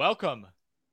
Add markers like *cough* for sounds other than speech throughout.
Welcome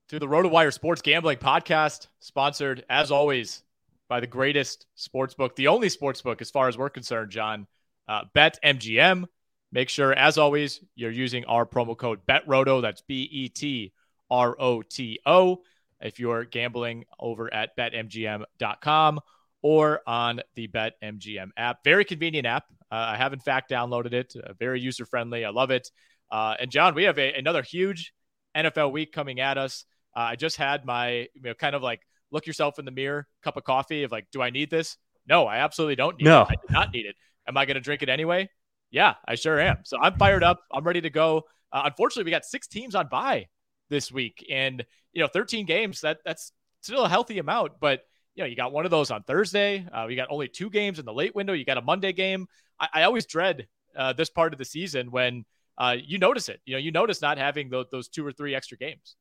to the RotoWire Sports Gambling Podcast, sponsored as always by the greatest sportsbook, the only sportsbook as far as we're concerned, John. Uh, Bet MGM. Make sure, as always, you're using our promo code BETROTO. That's B E T R O T O. If you're gambling over at betmgm.com or on the BetMGM app, very convenient app. Uh, I have in fact downloaded it. Uh, very user friendly. I love it. Uh, and John, we have a, another huge NFL week coming at us. Uh, I just had my you know, kind of like look yourself in the mirror, cup of coffee of like, do I need this? No, I absolutely don't need No. it. I do not need it. Am I going to drink it anyway? Yeah, I sure am. So I'm fired up. I'm ready to go. Uh, unfortunately, we got six teams on bye this week, and you know, 13 games. That that's still a healthy amount, but you know, you got one of those on Thursday. Uh, we got only two games in the late window. You got a Monday game. I, I always dread uh, this part of the season when uh, you notice it. You know, you notice not having those, those two or three extra games.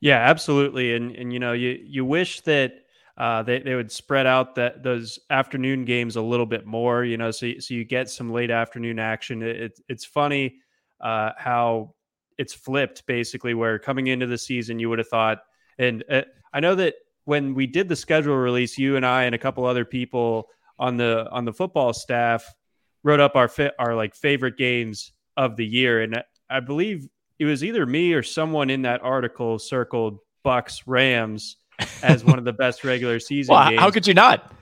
Yeah, absolutely. And and you know, you you wish that uh, they they would spread out that those afternoon games a little bit more. You know, so so you get some late afternoon action. It, it, it's funny uh, how it's flipped basically. Where coming into the season, you would have thought, and uh, I know that when we did the schedule release, you and I and a couple other people on the on the football staff wrote up our fit our like favorite games of the year, and I believe it was either me or someone in that article circled Bucs Rams as one of the best regular *laughs* season Well, games. how could you not?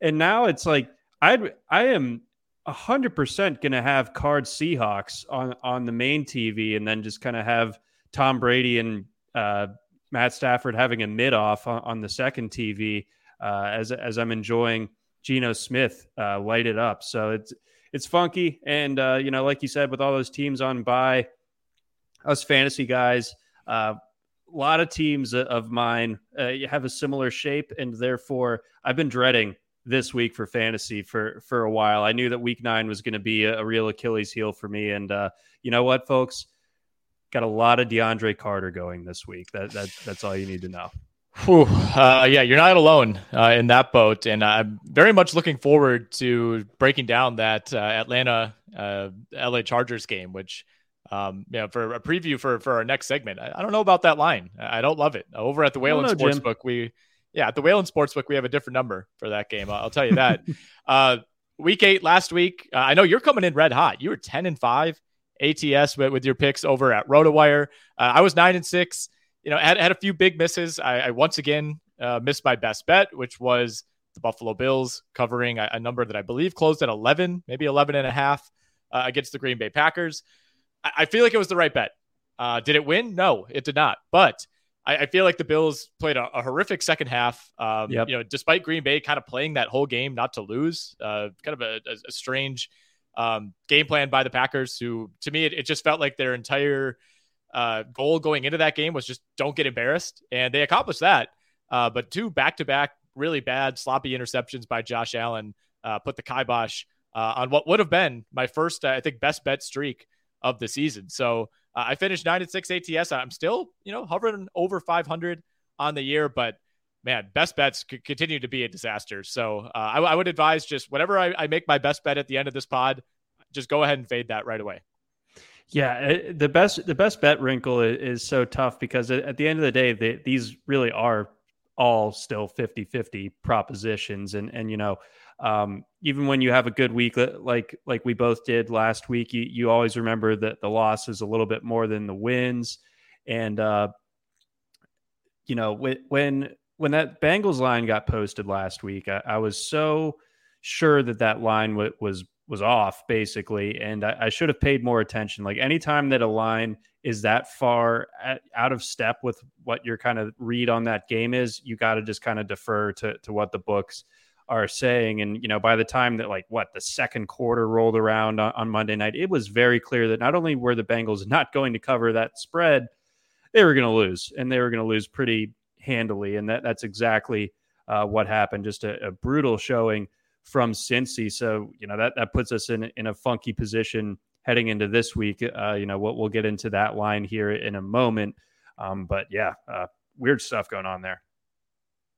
and now it's like I I am hundred percent gonna have card Seahawks on on the main TV, and then just kind of have Tom Brady and uh, Matt Stafford having a mid off on, on the second TV uh, as as I'm enjoying Geno Smith uh, light it up. So it's it's funky, and uh, you know, like you said, with all those teams on bye us fantasy guys. Uh, a lot of teams of mine uh, have a similar shape, and therefore I've been dreading this week for fantasy for for a while. I knew that week nine was going to be a, a real Achilles heel for me, and uh, you know what, folks, got a lot of DeAndre Carter going this week. That that that's all you need to know. Whew. Uh, yeah, you're not alone uh, in that boat, and I'm very much looking forward to breaking down that uh, Atlanta uh, LA Chargers game, which. Um, you know, for a preview for for our next segment, I, I don't know about that line. I don't love it. Over at the Whalen know, Jim. Sportsbook, we yeah, at the Whalen Sportsbook, we have a different number for that game. I'll, I'll tell you that. *laughs* uh, week eight last week, uh, I know you're coming in red hot. You were ten and five ATS with, with your picks over at RotoWire. Uh, I was nine and six. You know, had had a few big misses. I, I once again uh, missed my best bet, which was the Buffalo Bills covering a, a number that I believe closed at 11, maybe 11 and a half uh, against the Green Bay Packers. I, I feel like it was the right bet. Uh, did it win? No, it did not. But I, I feel like the Bills played a, a horrific second half. Um, Yep. You know, despite Green Bay kind of playing that whole game not to lose, uh, kind of a, a, a strange um, game plan by the Packers. Who, to me, it, it just felt like their entire uh, goal going into that game was just don't get embarrassed, and they accomplished that. Uh, but two back-to-back really bad, sloppy interceptions by Josh Allen uh, put the kibosh uh, on what would have been my first, uh, I think, best bet streak of the season. So uh, I finished nine and six ATS. I'm still, you know, hovering over 500 on the year, but man, best bets continue to be a disaster. So uh, I, would advise just whenever I, I, make my best bet at the end of this pod, just go ahead and fade that right away. Yeah, the best the best bet wrinkle is, is so tough because at the end of the day, they, these really are all still 50-50 propositions, and and you know. Um, even when you have a good week like like we both did last week, you, you always remember that the loss is a little bit more than the wins. And uh, you know, when when that Bengals line got posted last week, I, I was so sure that that line w- was was off basically, and I, I, should have paid more attention. Like anytime that a line is that far at, out of step with what your kind of read on that game is, you got to just kind of defer to to what the books are saying. And you know, by the time that like what the second quarter rolled around on, on Monday night, it was very clear that not only were the Bengals not going to cover that spread, they were going to lose, and they were going to lose pretty handily, and that that's exactly uh, what happened. Just a, a, brutal showing from Cincy. So you know that that puts us in in a funky position heading into this week. Uh, you know we'll, we'll get into that line here in a moment, um, but yeah, uh, weird stuff going on there.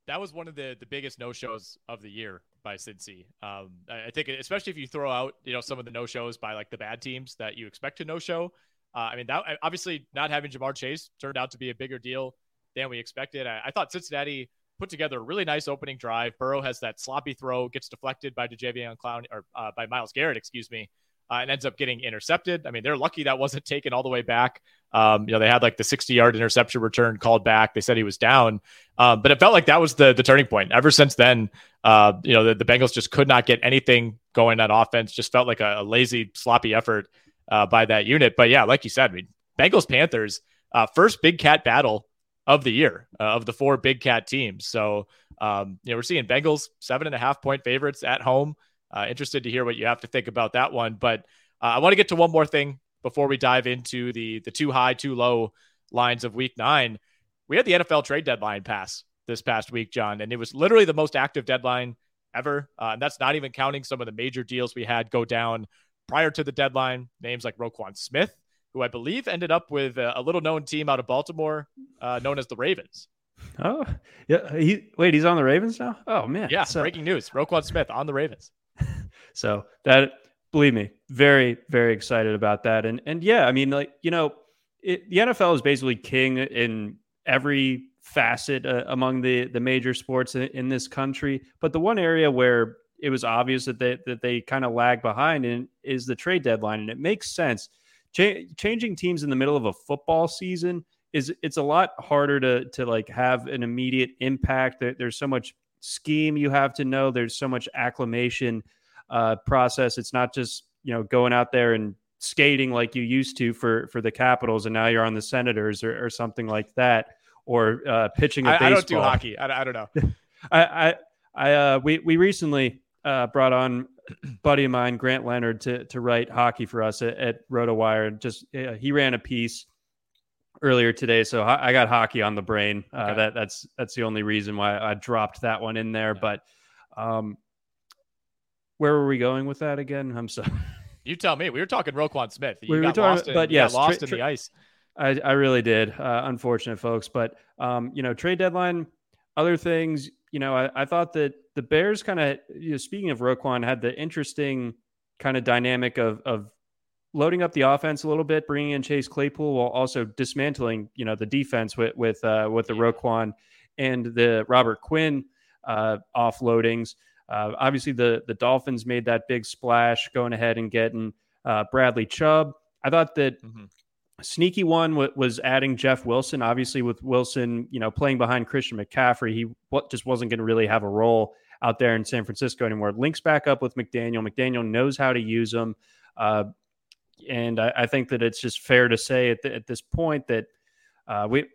That was one of the the biggest no shows of the year by Cincy. Um, I think especially if you throw out you know some of the no shows by like the bad teams that you expect to no show. Uh, I mean, that obviously not having Ja'Marr Chase turned out to be a bigger deal than we expected. I, I, thought Cincinnati put together a really nice opening drive. Burrow has that sloppy throw, gets deflected by Jadeveon Clown or uh, by Myles Garrett, excuse me, uh, and ends up getting intercepted. I mean, they're lucky that wasn't taken all the way back. Um, you know, they had like the 60 yard interception return called back. They said he was down, um, but it felt like that was the the turning point. Ever since then, uh, you know, the, the, Bengals just could not get anything going on offense. Just felt like a, a lazy, sloppy effort uh, by that unit. But yeah, like you said, I mean, Bengals Panthers uh, first big cat battle of the year uh, of the four big cat teams. So, um, you know, we're seeing Bengals seven and a half point favorites at home. Uh, interested to hear what you have to think about that one. But uh, I want to get to one more thing before we dive into the the too high, too low lines of week nine. We had the NFL trade deadline pass this past week, John, and it was literally the most active deadline ever. Uh, and that's not even counting some of the major deals we had go down prior to the deadline. Names like Roquan Smith, who I believe ended up with a, a little known team out of Baltimore uh, known as the Ravens. Oh, yeah. He wait, he's on the Ravens now. Oh man, yeah. So, breaking news: Roquan Smith on the Ravens. *laughs* so that, believe me, very very excited about that. And and yeah, I mean, like you know, it, the NFL is basically king in every facet uh, among the the major sports in, in, this country. But the one area where it was obvious that they that they kind of lag behind in is the trade deadline, and it makes sense Ch- changing teams in the middle of a football season is it's a lot harder to to like have an immediate impact. There, there's so much scheme you have to know. There's so much acclimation uh, process. It's not just you know going out there and skating like you used to for for the Capitals, and now you're on the Senators or, or something like that, or uh, pitching. I, I, don't do hockey. I, I don't know. *laughs* I I, I uh, we we recently uh, brought on buddy of mine, Grant Leonard, to to write hockey for us at, at RotoWire. Just uh, he ran a piece earlier today, so I got hockey on the brain. Uh, okay. That that's that's the only reason why I dropped that one in there. Yeah. But um, where were we going with that again? I'm sorry. *laughs* You tell me. We were talking Roquan Smith. You we were talking, lost in, but yes, lost tra- tra- in the ice. I, I really did. Uh, unfortunate, folks. But um, you know, trade deadline, other things. You know, I, I thought that the Bears kind of, you know, speaking of Roquan, had the interesting kind of dynamic of of loading up the offense a little bit, bringing in Chase Claypool while also dismantling, you know, the defense with with uh, with the Roquan and the Robert Quinn uh, offloadings. Uh, obviously, the the Dolphins made that big splash, going ahead and getting uh, Bradley Chubb. I thought that mm-hmm sneaky one was adding Jeff Wilson. Obviously, with Wilson, you know, playing behind Christian McCaffrey, he just wasn't going to really have a role out there in San Francisco anymore. Links back up with McDaniel. McDaniel knows how to use them, uh, and I, I, think that it's just fair to say at, the, at this point that uh, we.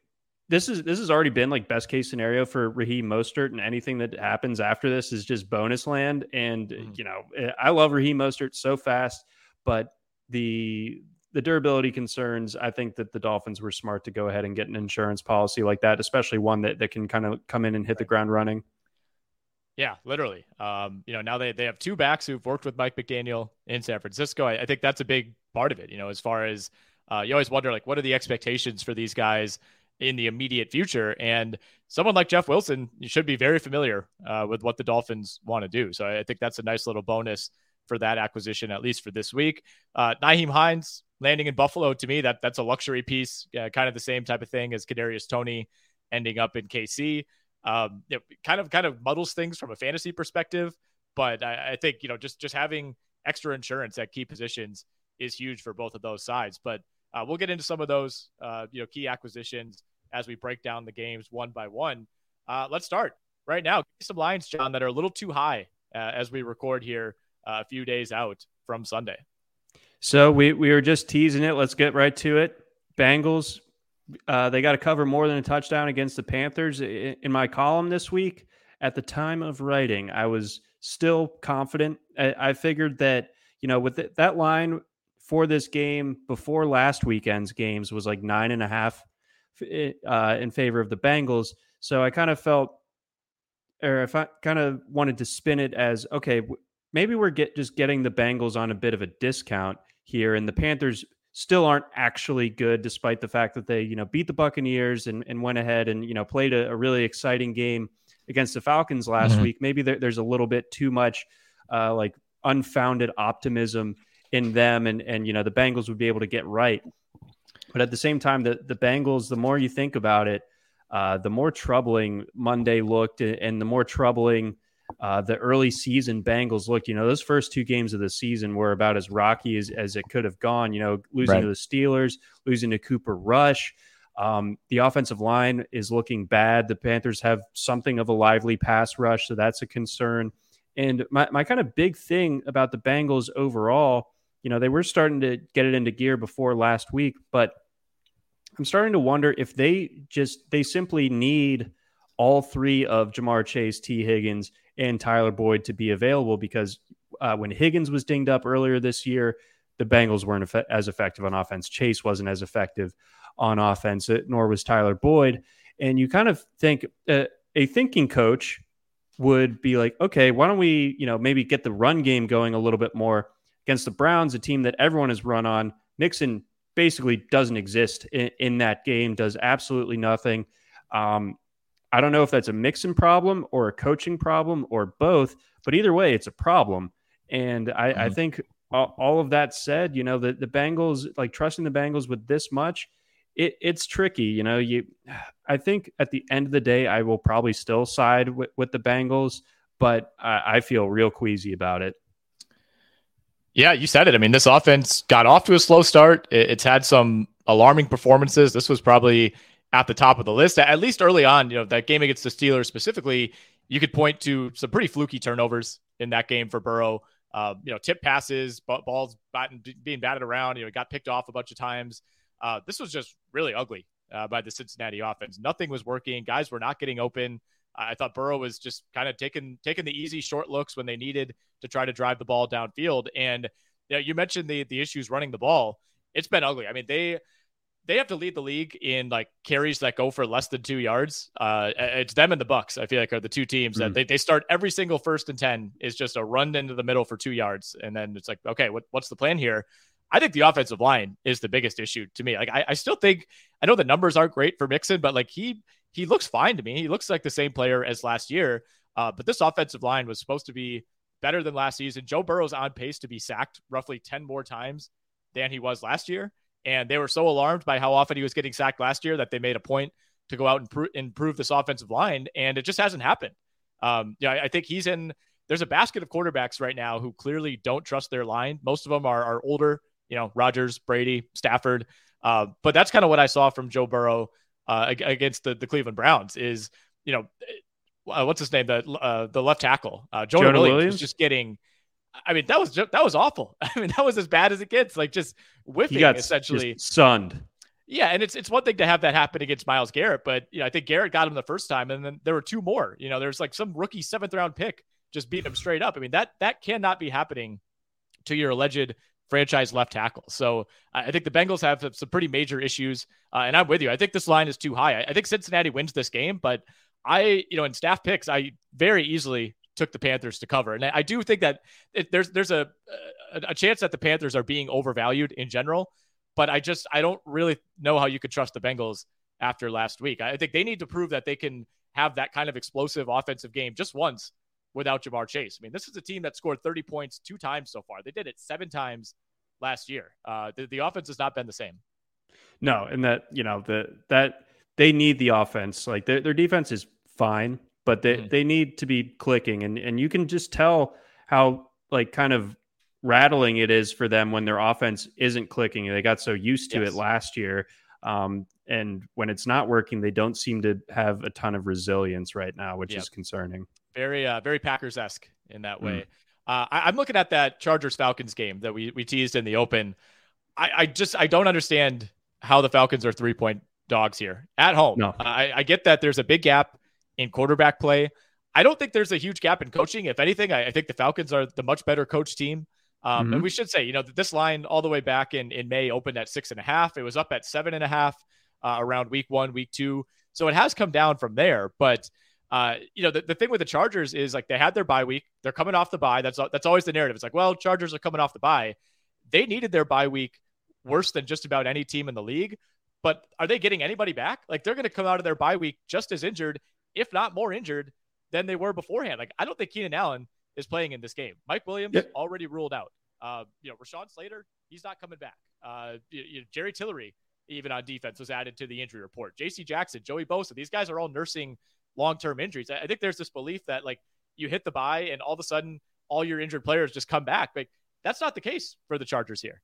This is this has already been like best case scenario for Raheem Mostert, and anything that happens after this is just bonus land. And mm-hmm. you know, I love Raheem Mostert so fast, but the the durability concerns, I think that the Dolphins were smart to go ahead and get an insurance policy like that, especially one that, that can kind of come in and hit the ground running. Yeah, literally. Um, you know, now they, they have two backs who've worked with Mike McDaniel in San Francisco. I, I think that's a big part of it, you know, as far as uh, you always wonder, like, what are the expectations for these guys in the immediate future. And someone like Jeff Wilson, you should be very familiar uh, with what the Dolphins want to do. So I think that's a nice little bonus for that acquisition, at least for this week. Uh, Nyheim Hines landing in Buffalo, to me, that that's a luxury piece, uh, kind of the same type of thing as Kadarius Toney ending up in KC. Um, it kind of kind of muddles things from a fantasy perspective, but I, I think you know just just having extra insurance at key positions is huge for both of those sides. But uh, we'll get into some of those, uh, you know, key acquisitions as we break down the games one by one. Uh, let's start right now. Some lines, John, that are a little too high uh, as we record here uh, a few days out from Sunday. So we we were just teasing it. Let's get right to it. Bengals, uh, they got to cover more than a touchdown against the Panthers. In my column this week, at the time of writing, I was still confident. I, I figured that you know with the, that line for this game before last weekend's games was like nine and a half uh, in favor of the Bengals. So I kind of felt, or if I kind of wanted to spin it as okay, maybe we're get just getting the Bengals on a bit of a discount here, and the Panthers still aren't actually good, despite the fact that they you know beat the Buccaneers and, and went ahead and you know played a, a really exciting game against the Falcons last mm-hmm. week. Maybe there, there's a little bit too much uh, like unfounded optimism in them and and you know the Bengals would be able to get right. But at the same time, the the Bengals, the more you think about it, uh, the more troubling Monday looked, and the more troubling uh, the early season Bengals looked. You know, those first two games of the season were about as rocky as, as it could have gone. You know, losing right. to the Steelers, losing to Cooper Rush. Um, the offensive line is looking bad. The Panthers have something of a lively pass rush, so that's a concern. And my, my kind of big thing about the Bengals overall you know, they were starting to get it into gear before last week, but I'm starting to wonder if they just they simply need all three of Ja'Marr Chase, Tee Higgins, and Tyler Boyd to be available because uh, when Higgins was dinged up earlier this year, the Bengals weren't as effective on offense. Chase wasn't as effective on offense, uh, nor was Tyler Boyd. And you kind of think uh, a thinking coach would be like, okay, why don't we, you know, maybe get the run game going a little bit more against the Browns, a team that everyone has run on. Mixon basically doesn't exist in, in that game, does absolutely nothing. Um, I don't know if that's a Mixon problem or a coaching problem or both, but either way, it's a problem. And I, mm-hmm. I think all, all, of that said, you know, the, the Bengals, like trusting the Bengals with this much, it, it's tricky. You know, you, *sighs* I think at the end of the day, I will probably still side with, with the Bengals, but I, I feel real queasy about it. Yeah, you said it. I mean, this offense got off to a slow start. It's had some alarming performances. This was probably at the top of the list, at least early on. You know, that game against the Steelers specifically, you could point to some pretty fluky turnovers in that game for Burrow. Uh, you know, tip passes, balls being batted around. You know, got picked off a bunch of times. Uh, this was just really ugly uh, by the Cincinnati offense. Nothing was working. Guys were not getting open. I thought Burrow was just kind of taking taking the easy short looks when they needed to try to drive the ball downfield. And you, know, you mentioned the the issues running the ball. It's been ugly. I mean, they they have to lead the league in like carries that go for less than two yards. Uh, it's them and the Bucs. I feel like are the two teams that mm. they, they start every single first and ten is just a run into the middle for two yards, and then it's like, okay, what, what's the plan here? I think the offensive line is the biggest issue to me. Like I, I still think I know the numbers aren't great for Mixon, but like he he looks fine to me. He looks like the same player as last year. Uh, but this offensive line was supposed to be better than last season. Joe Burrow's on pace to be sacked roughly 10 more times than he was last year. And they were so alarmed by how often he was getting sacked last year that they made a point to go out and pr- improve this offensive line. And it just hasn't happened. Um, yeah, I, I think he's in. There's a basket of quarterbacks right now who clearly don't trust their line. Most of them are, are older, you know, Rodgers, Brady, Stafford. Uh, but that's kind of what I saw from Joe Burrow uh, against the, the Cleveland Browns is, you know, uh, what's his name? The uh, the left tackle, uh, Jonah, Jonah Williams, Williams, was just getting. I mean, that was just, that was awful. *laughs* I mean, that was as bad as it gets. Like just whiffing, essentially sunned. Yeah, and it's it's one thing to have that happen against Myles Garrett, but you know, I think Garrett got him the first time, and then there were two more. You know, there's like some rookie seventh round pick just beating him straight up. I mean, that that cannot be happening to your alleged franchise left tackle. So I think the Bengals have some pretty major issues, uh, and I'm with you. I think this line is too high. I, think Cincinnati wins this game, but I, you know, in staff picks, I very easily took the Panthers to cover, and I do think that it, there's there's a, a chance that the Panthers are being overvalued in general. But I just I don't really know how you could trust the Bengals after last week. I think they need to prove that they can have that kind of explosive offensive game just once without Ja'Marr Chase. I mean, this is a team that scored 30 points two times so far. They did it seven times last year. Uh, the, the offense has not been the same. No, and that you know the that they need the offense. Like their their defense is fine, but they mm-hmm. they need to be clicking, and and you can just tell how like kind of rattling it is for them when their offense isn't clicking. They got so used to yes. it last year. Um, and when it's not working, they don't seem to have a ton of resilience right now, which yep. is concerning. Very, uh, very Packers esque in that way. Mm. Uh, I, am looking at that Chargers Falcons game that we we teased in the open. I, I just I don't understand how the Falcons are three point dogs here at home. No. I, I get that there's a big gap in quarterback play. I don't think there's a huge gap in coaching. If anything, I, I think the Falcons are the much better coach team. Um, mm-hmm. And we should say, you know, this line all the way back in, in May opened at six and a half. It was up at seven and a half uh, around week one, week two. So it has come down from there. But, uh, you know, the, the thing with the Chargers is like they had their bye week. They're coming off the bye. That's, that's always the narrative. It's like, well, Chargers are coming off the bye. They needed their bye week worse than just about any team in the league. But are they getting anybody back? Like they're going to come out of their bye week just as injured, if not more injured than they were beforehand. Like I don't think Keenan Allen is playing in this game. Mike Williams yep. already ruled out. Uh, you know, Rashawn Slater, he's not coming back. Uh, you, you know, Jerry Tillery, even on defense, was added to the injury report. J.C. Jackson, Joey Bosa, these guys are all nursing long-term injuries. I, I think there's this belief that like you hit the bye and all of a sudden all your injured players just come back. Like that's not the case for the Chargers here.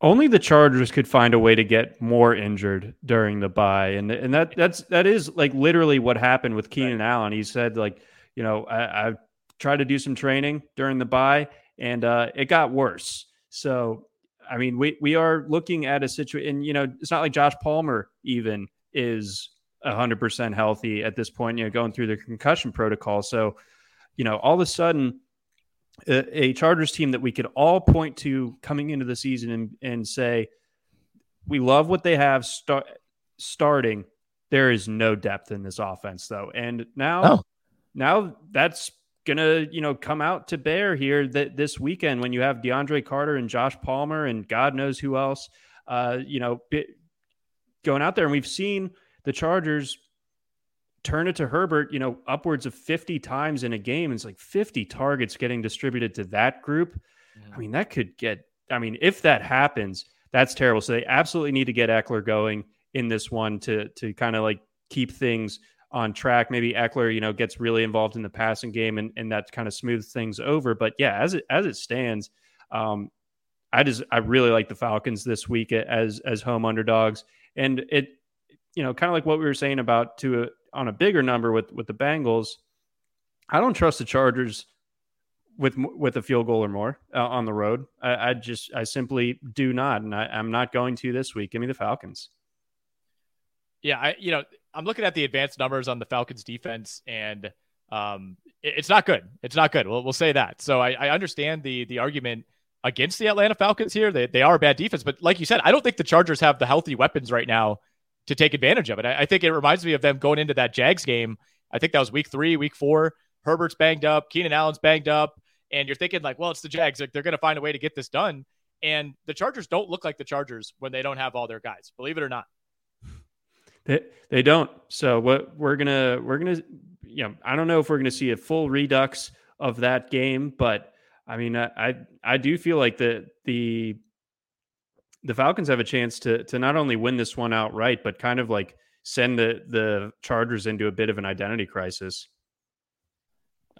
Only the Chargers could find a way to get more injured during the bye, and and that that's that is like literally what happened with Keenan right. Allen. He said like, you know, I, I tried to do some training during the bye, and uh, it got worse. So, I mean, we we are looking at a situation, and you know, it's not like Josh Palmer even is hundred percent healthy at this point. You know, going through the concussion protocol. So, you know, all of a sudden a, a Chargers team that we could all point to coming into the season and, and say, we love what they have start, starting. There is no depth in this offense, though. And now, oh. now that's gonna you know come out to bear here that this weekend when you have DeAndre Carter and Josh Palmer and God knows who else, uh, you know, going out there. And we've seen the Chargers turn it to Herbert, you know, upwards of 50 times in a game. It's like 50 targets getting distributed to that group. Yeah. I mean, that could get, I mean, if that happens, that's terrible. So they absolutely need to get Ekeler going in this one to to kind of like keep things on track. Maybe Ekeler, you know, gets really involved in the passing game and, and that kind of smooths things over. But yeah, as it as it stands, um, I just I really like the Falcons this week as as home underdogs. And it, you know, kind of like what we were saying about to on a bigger number with with the Bengals, I don't trust the Chargers with with a field goal or more uh, on the road. I, I, just I simply do not, and I, am not going to this week. Give me the Falcons. Yeah, I you know I'm looking at the advanced numbers on the Falcons defense, and um, it, it's not good. It's not good. We'll we'll say that. So I, I understand the the argument against the Atlanta Falcons here. They they are a bad defense, but like you said, I don't think the Chargers have the healthy weapons right now to take advantage of it. I, I, think it reminds me of them going into that Jags game. I think that was week three, week four. Herbert's banged up, Keenan Allen's banged up, and you're thinking like, well, it's the Jags. They're going to find a way to get this done. And the Chargers don't look like the Chargers when they don't have all their guys. Believe it or not. They, they don't. So what we're gonna we're gonna you know I don't know if we're gonna see a full redux of that game, but I mean I I, I do feel like the the the Falcons have a chance to to not only win this one outright, but kind of like send the the Chargers into a bit of an identity crisis.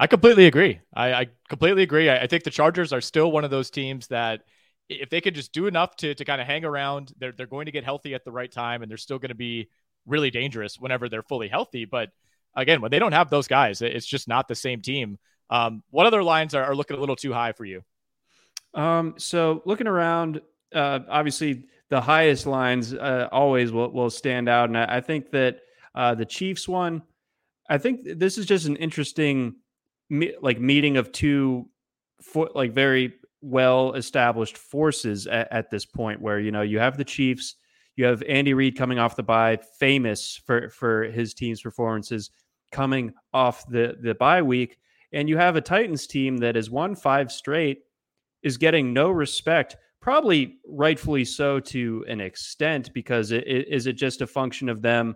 I completely agree. I, I completely agree. I, I, think the Chargers are still one of those teams that if they could just do enough to to kind of hang around, they're they're going to get healthy at the right time, and they're still going to be really dangerous whenever they're fully healthy. But again, when they don't have those guys, it's just not the same team. Um, what other lines are, are looking a little too high for you? Um, so looking around, uh, obviously the highest lines uh, always will, will stand out. And I, I think that uh, the Chiefs one, I think this is just an interesting me- like meeting of two for, like very well established forces at, at, this point where you know you have the Chiefs, you have Andy Reid coming off the bye, famous for for his team's performances coming off the the bye week, and you have a Titans team that has won five straight, is getting no respect probably rightfully so to an extent because it, it, is it just a function of them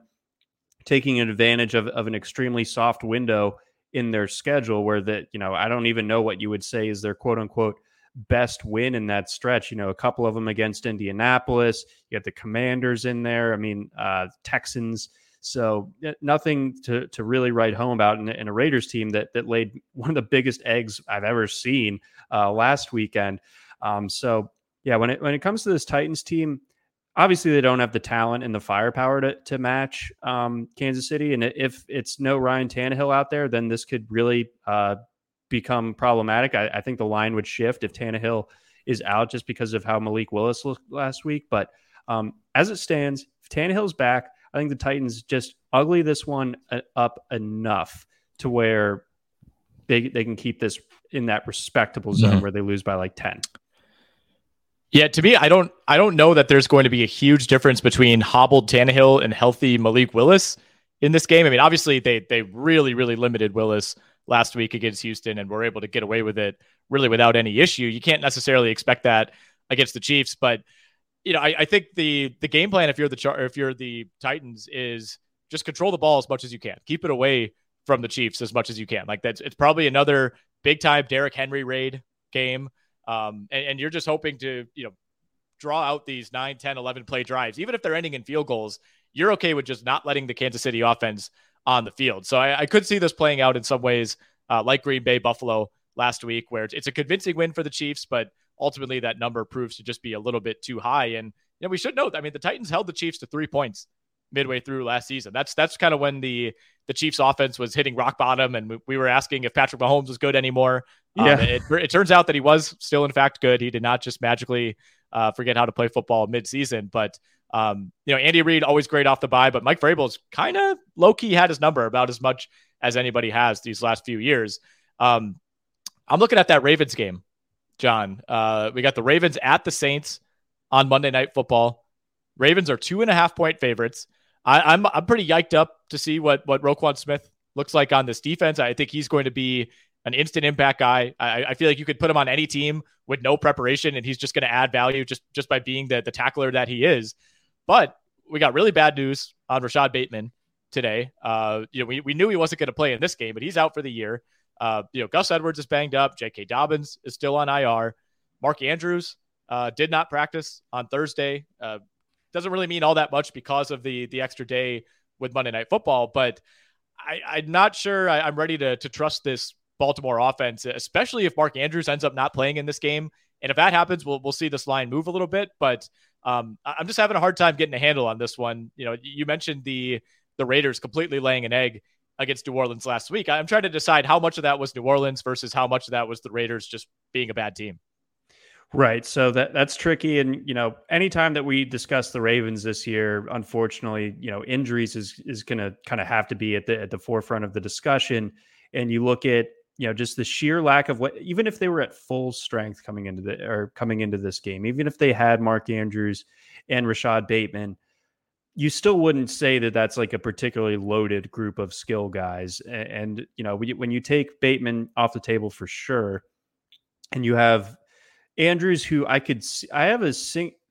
taking advantage of, of an extremely soft window in their schedule where that you know I don't even know what you would say is their quote unquote best win in that stretch. You know, a couple of them against Indianapolis. You have the Commanders in there. I mean, uh, Texans. So nothing to to really write home about in, in, a Raiders team that that laid one of the biggest eggs I've ever seen uh, last weekend. Um, so yeah, when it when it comes to this Titans team, obviously they don't have the talent and the firepower to to match um, Kansas City. And if it's no Ryan Tannehill out there, then this could really uh, become problematic. I, I, think the line would shift if Tannehill is out just because of how Malik Willis looked last week. But um, as it stands, if Tannehill's back, I think the Titans just ugly this one uh, up enough to where they they can keep this in that respectable zone mm-hmm. where they lose by like ten. Yeah, to me, I don't I don't know that there's going to be a huge difference between hobbled Tannehill and healthy Malik Willis in this game. I mean, obviously they they really really limited Willis last week against Houston and were able to get away with it really without any issue. You can't necessarily expect that against the Chiefs, but you know, I, I think the the game plan if you're the char- if you're the Titans is just control the ball as much as you can, keep it away from the Chiefs as much as you can. Like that's it's probably another big time Derrick Henry raid game. Um, and, and, you're just hoping to, you know, draw out these 9, 10, 11 play drives, even if they're ending in field goals, you're okay with just not letting the Kansas City offense on the field. So I, I could see this playing out in some ways, uh, like Green Bay, Buffalo last week, where it's, a convincing win for the Chiefs, but ultimately that number proves to just be a little bit too high. And you know, we should note, I mean, the Titans held the Chiefs to three points midway through last season. That's that's kind of when the the Chiefs offense was hitting rock bottom, and we, we were asking if Patrick Mahomes was good anymore. Yeah. Um, it, it, turns out that he was still, in fact, good. He did not just magically uh, forget how to play football midseason. But um, you know, Andy Reid always great off the bye, but Mike Vrabel's kind of low key had his number about as much as anybody has these last few years. Um, I'm looking at that Ravens game, John. Uh, we got the Ravens at the Saints on Monday Night Football. Ravens are two and a half point favorites. I, am I'm, I'm pretty yiked up to see what what Roquan Smith looks like on this defense. I think he's going to be an instant impact guy. I, I feel like you could put him on any team with no preparation, and he's just going to add value just just by being the the tackler that he is. But we got really bad news on Rashod Bateman today. Uh, you know, we, we knew he wasn't going to play in this game, but he's out for the year. Uh, you know, Gus Edwards is banged up. J.K. Dobbins is still on IR. Mark Andrews uh, did not practice on Thursday. Uh, doesn't really mean all that much because of the the extra day with Monday Night Football. But I, am not sure I, am ready to to trust this Baltimore offense, especially if Mark Andrews ends up not playing in this game. And if that happens, we'll we'll see this line move a little bit. But um, I'm just having a hard time getting a handle on this one. You know, you mentioned the the Raiders completely laying an egg against New Orleans last week. I'm trying to decide how much of that was New Orleans versus how much of that was the Raiders just being a bad team. Right. So that that's tricky. And, you know, anytime that we discuss the Ravens this year, unfortunately, you know, injuries is is gonna kind of have to be at the at the forefront of the discussion. And you look at, you know, just the sheer lack of what even if they were at full strength coming into the or coming into this game, even if they had Mark Andrews and Rashod Bateman, you still wouldn't say that that's like a particularly loaded group of skill guys. And, you know, when you take Bateman off the table for sure, and you have Andrews, who I could, see, I have a,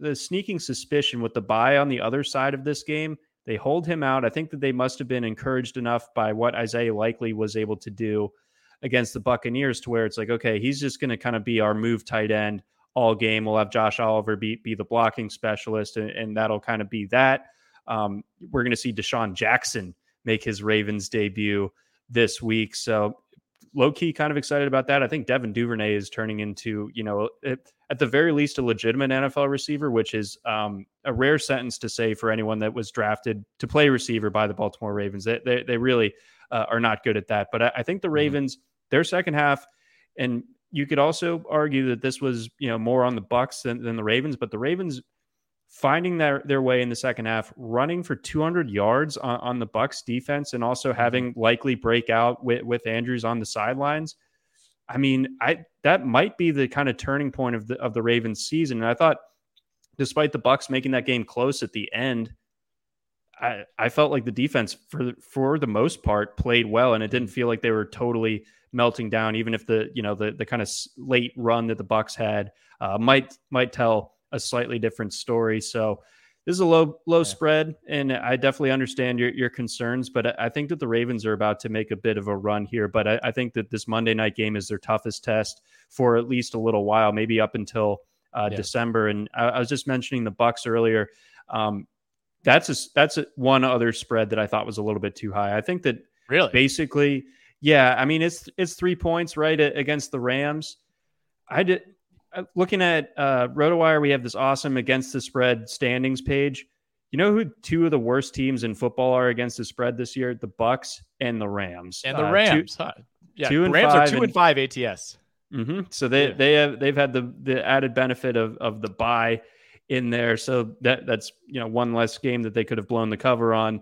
a sneaking suspicion with the bye on the other side of this game. They hold him out. I think that they must have been encouraged enough by what Isaiah Likely was able to do against the Buccaneers to where it's like, okay, he's just going to kind of be our move tight end all game. We'll have Josh Oliver be, be the blocking specialist, and, and that'll kind of be that. Um, we're going to see DeSean Jackson make his Ravens debut this week. So low key kind of excited about that. I think Devin Duvernay is turning into, you know, it, at the very least, a legitimate NFL receiver, which is um, a rare sentence to say for anyone that was drafted to play receiver by the Baltimore Ravens. They, they, they really uh, are not good at that. But I, I think the mm-hmm. Their second half, and you could also argue that this was, you know, more on the Bucs than, than the Ravens, but the Ravens finding their, their way in the second half, running for 200 yards on, on the Bucs defense, and also mm-hmm. having Likely break out with, with Andrews on the sidelines. I mean, I that might be the kind of turning point of the of the Ravens season. And I thought, despite the Bucs making that game close at the end, I, I felt like the defense for for the most part played well, and it didn't feel like they were totally melting down. Even if the you know the the kind of late run that the Bucs had uh, might might tell a slightly different story. So this is a low low yeah. spread, and I definitely understand your your concerns. But I think that the Ravens are about to make a bit of a run here. But I, I think that this Monday night game is their toughest test for at least a little while, maybe up until uh, yeah. December. And I, I, was just mentioning the Bucs earlier. Um, that's a, that's a, one other spread that I thought was a little bit too high. I think that really basically, yeah. I mean, it's it's three points right against the Rams. I did uh, looking at uh, RotoWire, we have this awesome against the spread standings page. You know who two of the worst teams in football are against the spread this year? The Bucs and the Rams. And the uh, Rams, two, huh? yeah, two and Rams are two and, and five ATS. Mm-hmm. So they yeah. they have they've had the the added benefit of of the bye in there. So that that's you know one less game that they could have blown the cover on.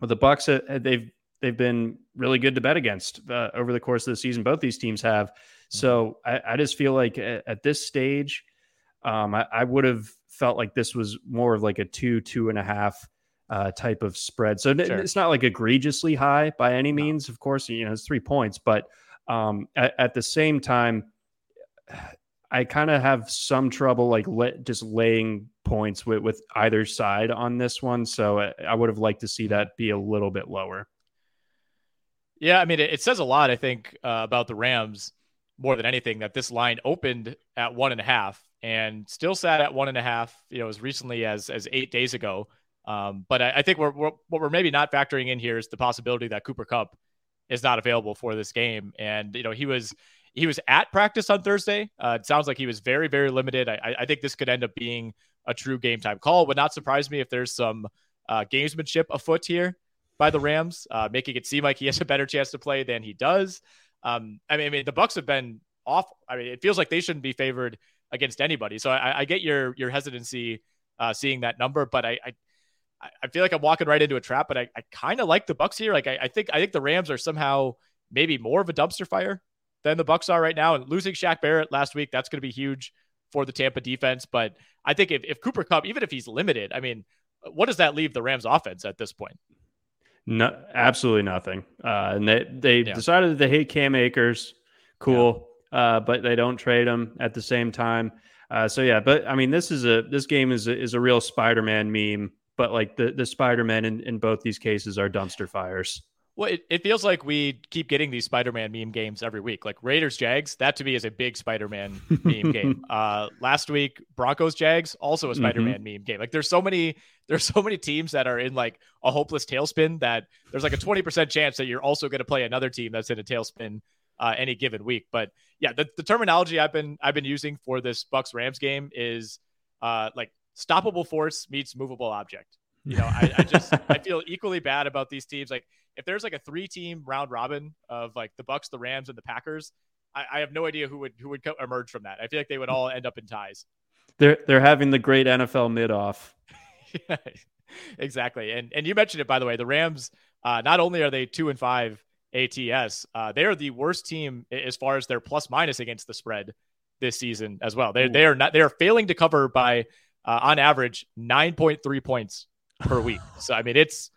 But the Bucs uh, they've they've been really good to bet against uh, over the course of the season. Both these teams have. So I, I just feel like at, at this stage, um, I, I, would have felt like this was more of like a two, two and a half uh, type of spread. So sure. it's not like egregiously high by any means. No. Of course, you know, it's three points, but um, at, at, the same time, I kind of have some trouble like just laying points with, with either side on this one. So I, I would have liked to see that be a little bit lower. Yeah, I mean, it, it says a lot, I think, uh, about the Rams more than anything that this line opened at one and a half and still sat at one and a half, you know, as recently as as eight days ago. Um, but I, I think we're, we're, what we're maybe not factoring in here is the possibility that Cooper Kupp is not available for this game. And you know, he was he was at practice on Thursday. Uh, it sounds like he was very very limited. I, I think this could end up being a true game time call. Would not surprise me if there's some uh, gamesmanship afoot here by the Rams, uh, making it seem like he has a better chance to play than he does. Um, I mean, I mean, the Bucs have been awful. I mean, it feels like they shouldn't be favored against anybody. So I, I get your your hesitancy uh, seeing that number, but I, I I feel like I'm walking right into a trap. But I, I kind of like the Bucs here. Like I, I think I think the Rams are somehow maybe more of a dumpster fire than the Bucs are right now. And losing Shaq Barrett last week, that's going to be huge for the Tampa defense. But I think if, if Cooper Kupp, even if he's limited, I mean, what does that leave the Rams offense at this point? No, absolutely nothing. Uh, and they they yeah. decided that they hate Cam Akers. Cool, yeah. uh, but they don't trade him at the same time. Uh, so yeah, but I mean, this is a this game is a, is a real Spider-Man meme. But like the the Spider-Man in, in both these cases are dumpster fires. Well, it, it feels like we keep getting these Spider-Man meme games every week. Like Raiders Jags, that to me is a big Spider-Man *laughs* meme game. Uh, last week Broncos Jags, also a Spider-Man mm-hmm. meme game. Like there's so many *laughs* there's so many teams that are in like a hopeless tailspin that there's like a 20% chance that you're also going to play another team that's in a tailspin uh, any given week. But yeah, the, the terminology I've been I've been using for this Bucs Rams game is uh, like stoppable force meets movable object. You know, I, I just I *laughs* feel equally bad about these teams. Like if there's like a three team round robin of like the Bucs, the Rams, and the Packers, I, I have no idea who would who would co- emerge from that. I feel like they would all end up in ties. They're they're having the great NFL mid off. *laughs* exactly. And and you mentioned it by the way. The Rams, uh, not only are they two and five ATS, uh, they are the worst team as far as their plus minus against the spread this season as well. They they are not they are failing to cover by uh, on average nine point three points per week. So I mean it's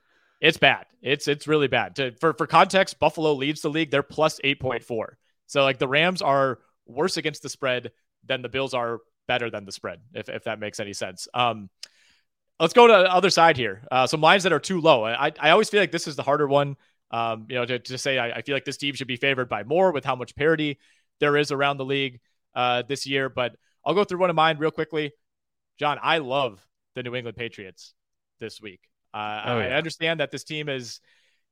it's bad. It's it's really bad. To, for for context, Buffalo leads the league. They're plus eight point four. So like the Rams are worse against the spread than the Bills are better than the spread. If if that makes any sense. Um, let's go to the other side here. Uh, some lines that are too low. I I always feel like this is the harder one. Um, you know, to, to say I, I feel like this team should be favored by more with how much parity there is around the league uh, this year. But I'll go through one of mine real quickly. John, I love the New England Patriots this week. Uh, oh, yeah. I understand that this team has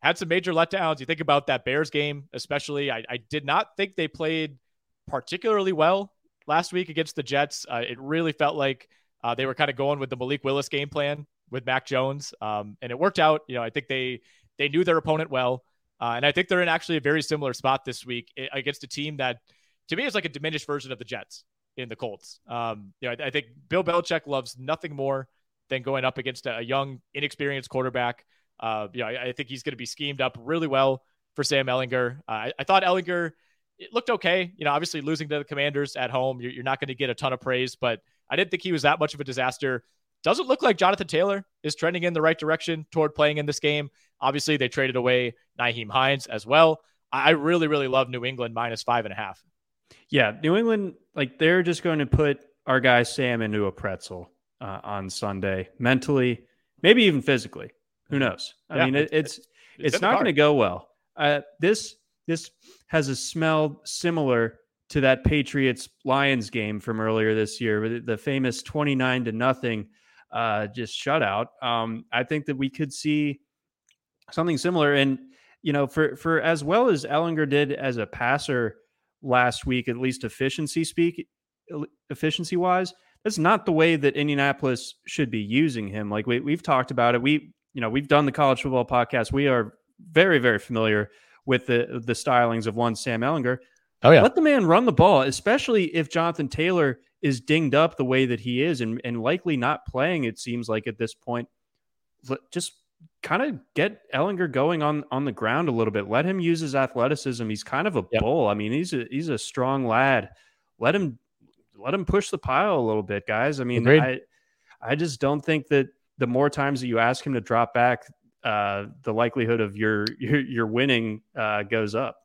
had some major letdowns. You think about that Bears game, especially. I, I did not think they played particularly well last week against the Jets. Uh, it really felt like uh, they were kind of going with the Malik Willis game plan with Mac Jones, um, and it worked out. You know, I think they they knew their opponent well, uh, and I think they're in actually a very similar spot this week eh, against a team that, to me, is like a diminished version of the Jets in the Colts. Um, you know, I, I think Bill Belichick loves nothing more than going up against a, young, inexperienced quarterback. Uh, you know, I, I think he's going to be schemed up really well for Sam Ehlinger. Uh, I, I, thought Ehlinger it looked okay. You know, obviously losing to the Commanders at home, you're, you're not going to get a ton of praise, but I didn't think he was that much of a disaster doesn't look like Jonathan Taylor is trending in the right direction toward playing in this game. Obviously, they traded away Nyheim Hines as well. I really, really love New England minus five and a half. Yeah, New England, like they're just going to put our guy Sam into a pretzel uh, on Sunday, mentally, maybe even physically. Who mm-hmm. knows? I yeah, mean, it, it's it's, it's, it's not going to go well. Uh, this this has a smell similar to that Patriots Lions game from earlier this year, the famous twenty nine to nothing uh, just shutout. Um, I think that we could see something similar, and you know, for for as well as Ehlinger did as a passer last week, at least efficiency speak efficiency wise, that's not the way that Indianapolis should be using him. Like we we've talked about it. We you know we've done the college football podcast. We are very very familiar with the the stylings of one Sam Ehlinger. Oh yeah, let the man run the ball, especially if Jonathan Taylor is dinged up the way that he is and, and likely not playing. It seems like at this point, just kind of get Ehlinger going on on the ground a little bit. Let him use his athleticism. He's kind of a yep. bull. I mean, he's a he's a strong lad. Let him let him push the pile a little bit, guys. I mean, Agreed. I I just don't think that the more times that you ask him to drop back, uh, the likelihood of your your, your winning uh, goes up.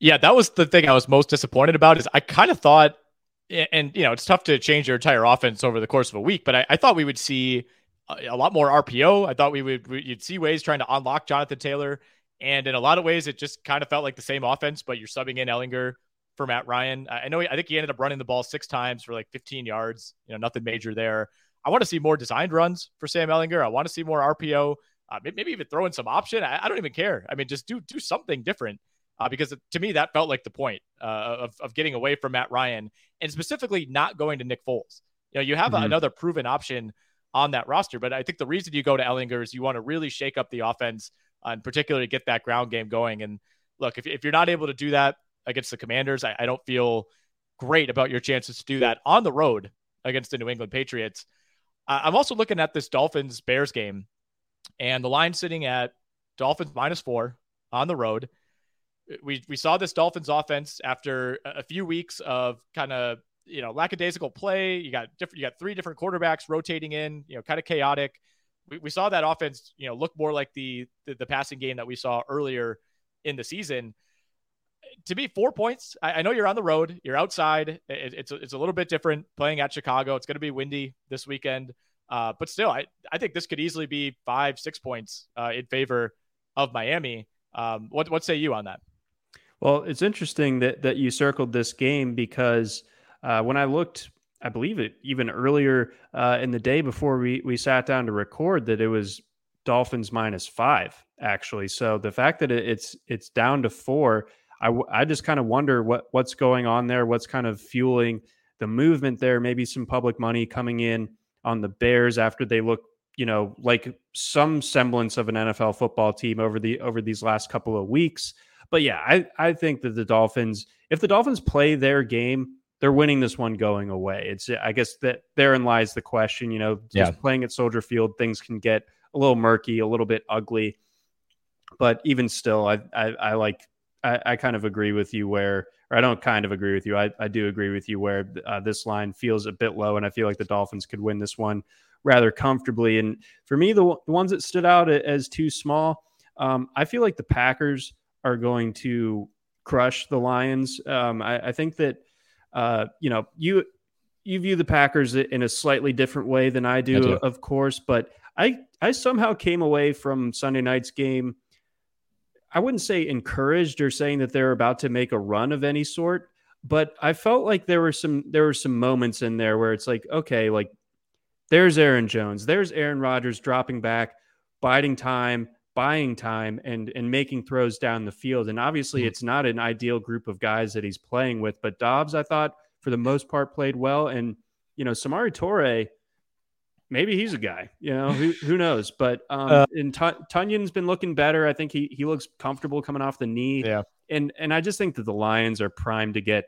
Yeah, that was the thing I was most disappointed about. Is I kind of thought, and you know, it's tough to change your entire offense over the course of a week, but I, I thought we would see a, lot more RPO. I thought we would we, you'd see ways trying to unlock Jonathan Taylor, and in a lot of ways, it just kind of felt like the same offense, but you're subbing in Ehlinger for Matt Ryan. I know. I think he ended up running the ball six times for like 15 yards. You know, nothing major there. I want to see more designed runs for Sam Ehlinger. I want to see more RPO. Uh, maybe even throw in some option. I, I, don't even care. I mean, just do do something different. Uh, because to me, that felt like the point uh, of, of getting away from Matt Ryan and specifically not going to Nick Foles. You know, you have mm-hmm. another proven option on that roster, but I think the reason you go to Ehlinger is you want to really shake up the offense uh, and particularly get that ground game going. And look, if, if you're not able to do that, against the Commanders. I, I don't feel great about your chances to do that on the road against the New England Patriots. I'm also looking at this Dolphins Bears game, and the line sitting at Dolphins minus four on the road. We we saw this Dolphins offense after a few weeks of kind of you know lackadaisical play. You got different. You got three different quarterbacks rotating in. You know, kind of chaotic. We, we saw that offense. You know, look more like the, the the passing game that we saw earlier in the season to me, four points. I, I, know you're on the road, you're outside. It, it's it's a little bit different playing at Chicago. It's going to be windy this weekend, uh, but still, I I think this could easily be five six points uh, in favor of Miami. Um, what what say you on that? Well, it's interesting that that you circled this game because uh, when I looked, I believe it even earlier uh, in the day before we we sat down to record that it was Dolphins minus five actually. So the fact that it's it's down to four I, I just kind of wonder what what's going on there, what's kind of fueling the movement there. Maybe some public money coming in on the Bears after they look, you know, like some semblance of an NFL football team over the over these last couple of weeks. But yeah, I I think that the Dolphins, if the Dolphins play their game, they're winning this one going away. It's I guess that therein lies the question. You know, just yeah. playing at Soldier Field, things can get a little murky, a little bit ugly. But even still, I I, I like I, I, kind of agree with you where, or I don't kind of agree with you. I, I do agree with you where uh, this line feels a bit low, and I feel like the Dolphins could win this one rather comfortably. And for me, the, the ones that stood out as too small, um, I feel like the Packers are going to crush the Lions. Um, I, I, think that uh, you know you you view the Packers in a slightly different way than I do, I do. of course, but I I somehow came away from Sunday night's game I wouldn't say encouraged or saying that they're about to make a run of any sort, but I felt like there were some there were some moments in there where it's like, okay, like there's Aaron Jones, there's Aaron Rodgers dropping back, biding time, buying time, and and making throws down the field. And obviously, mm-hmm. it's not an ideal group of guys that he's playing with, but Doubs, I thought for the most part played well, and you know, Samori Toure maybe he's a guy. You know, who who knows? But um, uh, and T- Tonyan's been looking better. I think he he looks comfortable coming off the knee. Yeah, and and I just think that the Lions are primed to get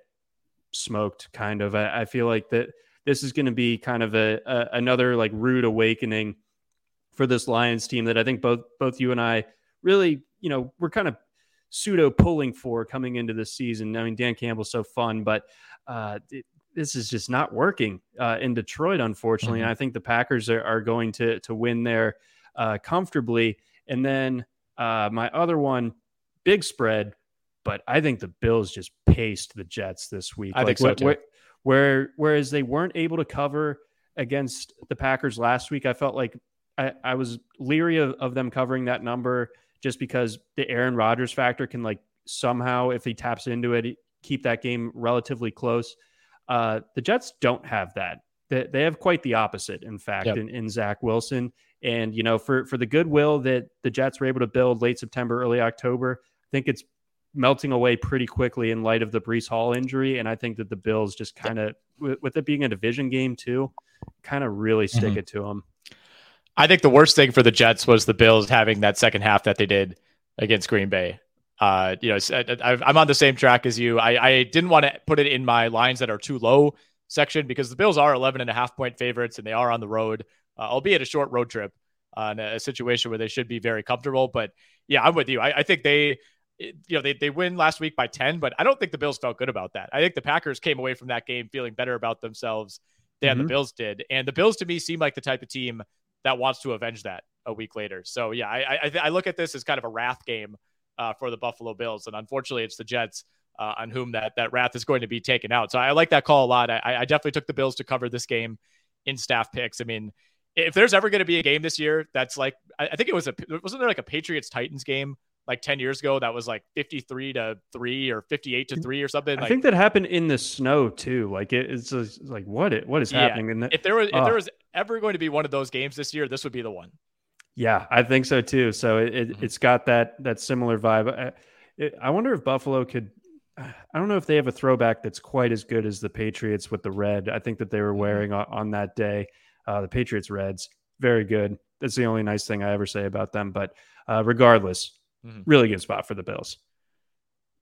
smoked. Kind of. I, I feel like that this is going to be kind of a, a another like rude awakening for this Lions team that I think both both you and I really you know we're kind of pseudo pulling for coming into this season. I mean, Dan Campbell's so fun, but uh, it, this is just not working uh, in Detroit, unfortunately. Mm-hmm. And I think the Packers are, are going to to win there uh, comfortably. And then uh, my other one, big spread, but I think the Bills just paced the Jets this week. I like, think so too. Where, where, whereas they weren't able to cover against the Packers last week, I felt like I, I was leery of, of them covering that number just because the Aaron Rodgers factor can like somehow, if he taps into it, keep that game relatively close. Uh, the Jets don't have that. They, they have quite the opposite, in fact, yep. in, in Zach Wilson. And, you know, for, for the goodwill that the Jets were able to build late September, early October, I think it's melting away pretty quickly in light of the Breece Hall injury. And I think that the Bills just kind of, with, with, it being a division game too, kind of really stick mm-hmm. it to them. I think the worst thing for the Jets was the Bills having that second half that they did against Green Bay. Uh, you know, I'm on the same track as you. I, I didn't want to put it in my lines that are too low section because the Bills are 11 and a half point favorites and they are on the road, uh, albeit a short road trip uh, a situation where they should be very comfortable. But yeah, I'm with you. I, I think they, you know, they, they win last week by 10, but I don't think the Bills felt good about that. I think the Packers came away from that game feeling better about themselves than mm-hmm. the Bills did. And the Bills to me seem like the type of team that wants to avenge that a week later. So yeah, I, I, I look at this as kind of a wrath game uh, for the Buffalo Bills. And unfortunately, it's the Jets uh, on whom that that wrath is going to be taken out. So I like that call a lot. I, I definitely took the Bills to cover this game in staff picks. I mean, if there's ever going to be a game this year that's like, I, I think it was a wasn't there like a Patriots Titans game like 10 years ago that was like 53 to 3 or 58 to 3 or something i like, think that happened in the snow too like it, it's just, like what it, what is yeah. happening in the, if there was if there was ever going to be one of those games this year this would be the one yeah, I think so too. So it, it has mm-hmm. got that that similar vibe. I, it, I wonder if Buffalo could. I don't know if they have a throwback that's quite as good as the Patriots with the red. I think that they were mm-hmm. wearing on, on that day. Uh, the Patriots reds, very good. That's the only nice thing I ever say about them. But uh, regardless, mm-hmm. really good spot for the Bills.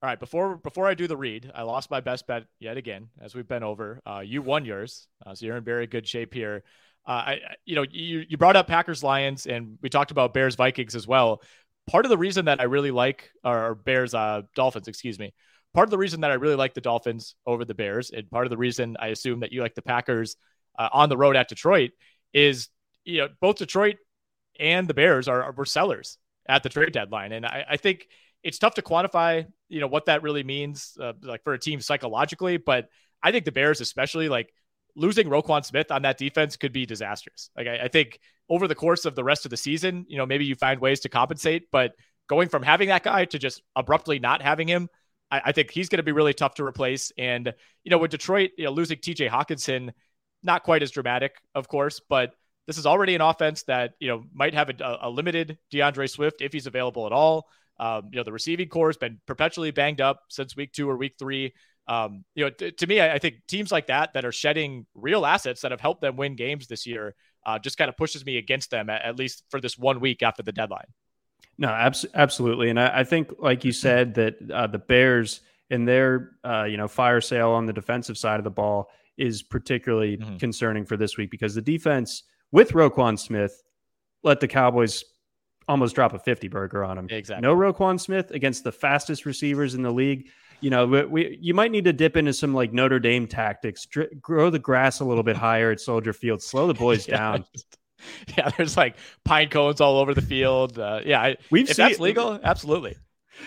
All right, before before I do the read, I lost my best bet yet again, as we've been over. Uh, you won yours, uh, so you're in very good shape here. Uh, I, you know, you, you brought up Packers Lions, and we talked about Bears Vikings as well. Part of the reason that I really like, or Bears uh, Dolphins, excuse me. Part of the reason that I really like the Dolphins over the Bears, and part of the reason I assume that you like the Packers uh, on the road at Detroit is, you know, both Detroit and the Bears are, are were sellers at the trade deadline, and I, I think it's tough to quantify, you know, what that really means, uh, like for a team psychologically. But I think the Bears, especially, like losing Roquan Smith on that defense could be disastrous. Like I, I, think over the course of the rest of the season, you know, maybe you find ways to compensate, but going from having that guy to just abruptly not having him, I, I think he's going to be really tough to replace. And you know, with Detroit, you know, losing T.J. Hockenson, not quite as dramatic, of course, but this is already an offense that you know might have a, a limited DeAndre Swift if he's available at all. Um, you know, the receiving corps has been perpetually banged up since week two or week three. Um, you know, t- to me, I, I, think teams like that that are shedding real assets that have helped them win games this year uh, just kind of pushes me against them at, at, least for this one week after the deadline. No, abs- absolutely, and I, I, think, like you said, that uh, the Bears in their uh, you know fire sale on the defensive side of the ball is particularly mm-hmm. concerning for this week because the defense with Roquan Smith let the Cowboys almost drop a 50 burger on him. Exactly. No Roquan Smith against the fastest receivers in the league you know, we, we, you might need to dip into some like Notre Dame tactics, Dr- grow the grass a little bit higher at Soldier Field, slow the boys *laughs* yeah. down. Yeah, there's like pine cones all over the field. Uh, yeah, we've if seen, that's legal, absolutely.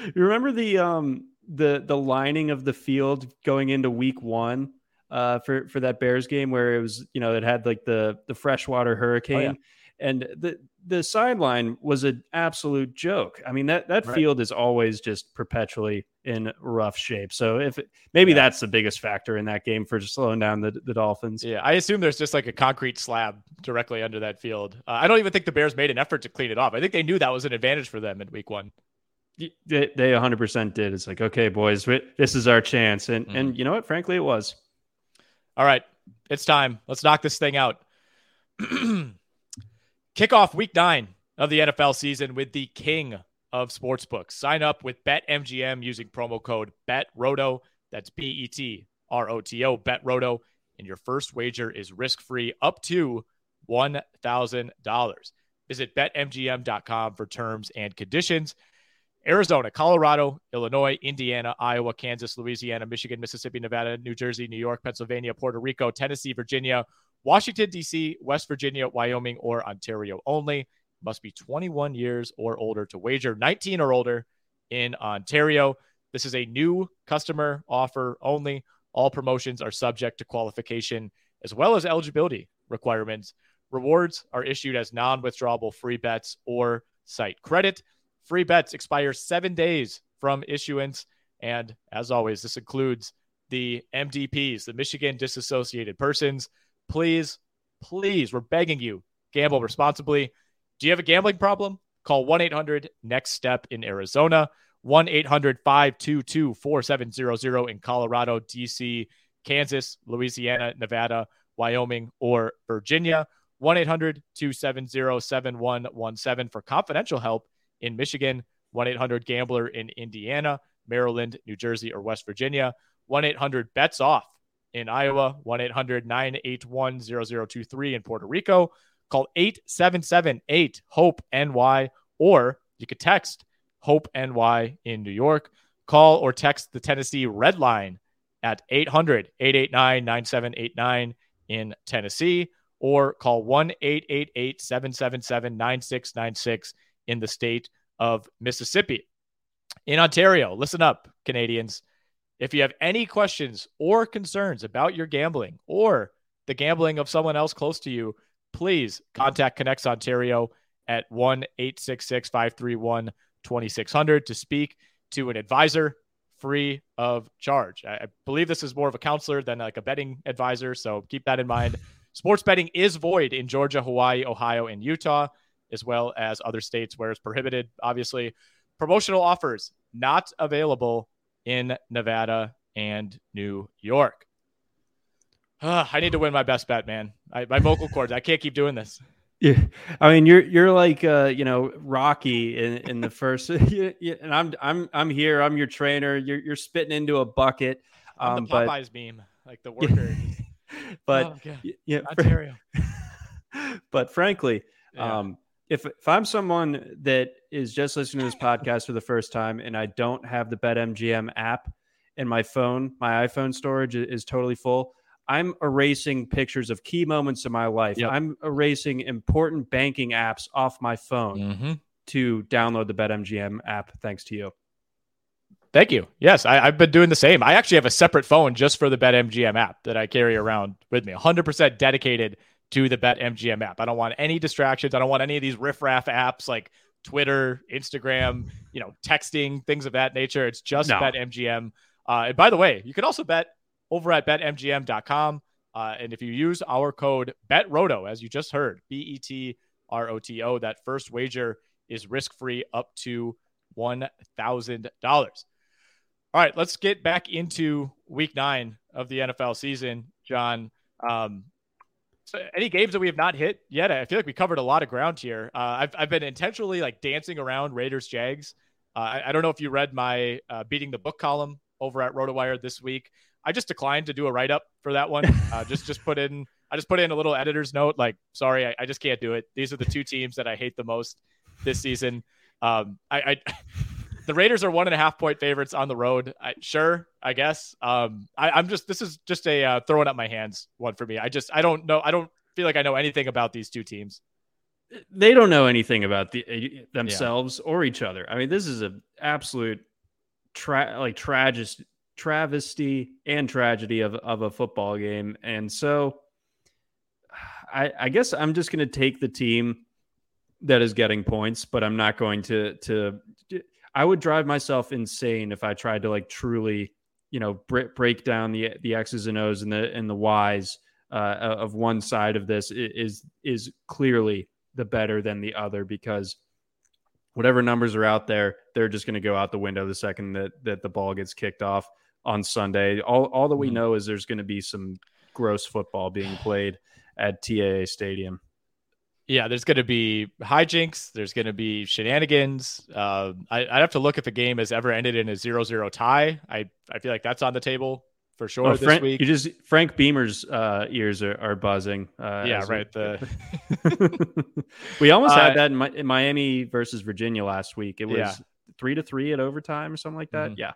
You remember the um the the lining of the field going into Week One uh, for for that Bears game where it was you know it had like the the freshwater hurricane. Oh, yeah and the the sideline was an absolute joke. I mean that that right. field is always just perpetually in rough shape. So if it, maybe yeah. that's the biggest factor in that game for just slowing down the the Dolphins. Yeah, I assume there's just like a concrete slab directly under that field. Uh, I don't even think the Bears made an effort to clean it off. I think they knew that was an advantage for them in Week One. They, they 100% did. It's like, okay, boys, this is our chance, and mm. and you know what? Frankly, it was. All right, it's time. Let's knock this thing out. *clears throat* Kick off week nine of the NFL season with the king of sportsbooks. Sign up with BetMGM using promo code BETROTO. That's B E T R O T O, BetRoto. And your first wager is risk free up to $1,000. Visit betmgm.com for terms and conditions. Arizona, Colorado, Illinois, Indiana, Iowa, Kansas, Louisiana, Michigan, Mississippi, Nevada, New Jersey, New York, Pennsylvania, Puerto Rico, Tennessee, Virginia, Washington, D.C., West Virginia, Wyoming, or Ontario only. Must be 21 years or older to wager, 19 or older in Ontario. This is a new customer offer only. All promotions are subject to qualification as well as eligibility requirements. Rewards are issued as non withdrawable free bets or site credit. Free bets expire seven days from issuance. And as always, this includes the MDPs, the Michigan Disassociated Persons. Please, please, we're begging you, gamble responsibly. Do you have a gambling problem? Call 1 800 NEXT STEP in Arizona, 1 800 522 4700 in Colorado, DC, Kansas, Louisiana, Nevada, Wyoming, or Virginia. 1 800 270 7117 for confidential help in Michigan, 1 800 Gambler in Indiana, Maryland, New Jersey, or West Virginia, 1 800 Bets Off in Iowa, 1 800 981 0023 in Puerto Rico. Call 877 8 HOPE NY, or you could text HOPE NY in New York. Call or text the Tennessee Red Line at 800 889 9789 in Tennessee, or call 1 888 777 9696 in the state of Mississippi. In Ontario, listen up, Canadians. If you have any questions or concerns about your gambling or the gambling of someone else close to you, please contact Connects Ontario at 1 866 531 2600 to speak to an advisor free of charge. I believe this is more of a counselor than like a betting advisor. So keep that in mind. Sports betting is void in Georgia, Hawaii, Ohio, and Utah as well as other states where it's prohibited. Obviously, promotional offers not available in Nevada and New York. Uh, I need to win my best bet, man. I, my vocal cords. I can't keep doing this. Yeah, I mean, you're you're like uh, you know Rocky in, in the first, *laughs* and I'm I'm I'm here. I'm your trainer. You're you're spitting into a bucket. Um, I'm the Popeyes but, beam, like the worker. *laughs* but oh, yeah, Ontario. *laughs* but frankly, yeah. um, if if I'm someone that is just listening to this podcast for the first time and I don't have the BetMGM app and my phone, my iPhone storage is totally full, I'm erasing pictures of key moments in my life. Yep. I'm erasing important banking apps off my phone mm-hmm. to download the BetMGM app. Thanks to you. Thank you. Yes, I, have been doing the same. I actually have a separate phone just for the BetMGM app that I carry around with me, 100% dedicated to the BetMGM app. I don't want any distractions. I don't want any of these riffraff apps like Twitter, Instagram, you know, texting, things of that nature. It's just no. BetMGM. Uh, and by the way, you can also bet over at betmgm.com. Uh, and if you use our code BETROTO, as you just heard, B E T R O T O, that first wager is risk free up to $1,000. All right, let's get back into week nine of the NFL season, John. Um, so any games that we have not hit yet? I feel like we covered a lot of ground here. Uh, I've, I've been intentionally like dancing around Raiders Jags. Uh, I, I, don't know if you read my uh, beating the book column over at RotoWire this week. I just declined to do a write up for that one. *laughs* Uh, just just put in I just put in a little editor's note like sorry I, I, just can't do it. These are the two teams that I hate the most this season. Um, I, I the Raiders are one and a half point favorites on the road. I, sure, I guess. Um, I, am just this is just a uh, throwing up my hands one for me. I just I don't know. I don't feel like I know anything about these two teams. They don't know anything about the, uh, themselves yeah. or each other. I mean, this is an absolute tra- like tragedy, travesty and tragedy of of a football game. And so, I, I guess I'm just going to take the team that is getting points, but I'm not going to to I would drive myself insane if I tried to like truly, you know, break down the the X's and O's and the and the Y's uh, of one side of this is is clearly the better than the other because whatever numbers are out there, they're just going to go out the window the second that that the ball gets kicked off on Sunday. All all that we mm-hmm. know is there's going to be some gross football being played at TAA Stadium yeah, there's going to be hijinks. There's going to be shenanigans. Uh, I, would have to look if a game has ever ended in a zero-zero tie. I, I feel like that's on the table for sure oh, this Frank, week. You just Frank Beamer's uh, ears are, are buzzing. Uh, yeah, right. The *laughs* we almost had uh, that in, in, Miami versus Virginia last week. It was yeah. three to three at overtime or something like that. Mhm. Yeah.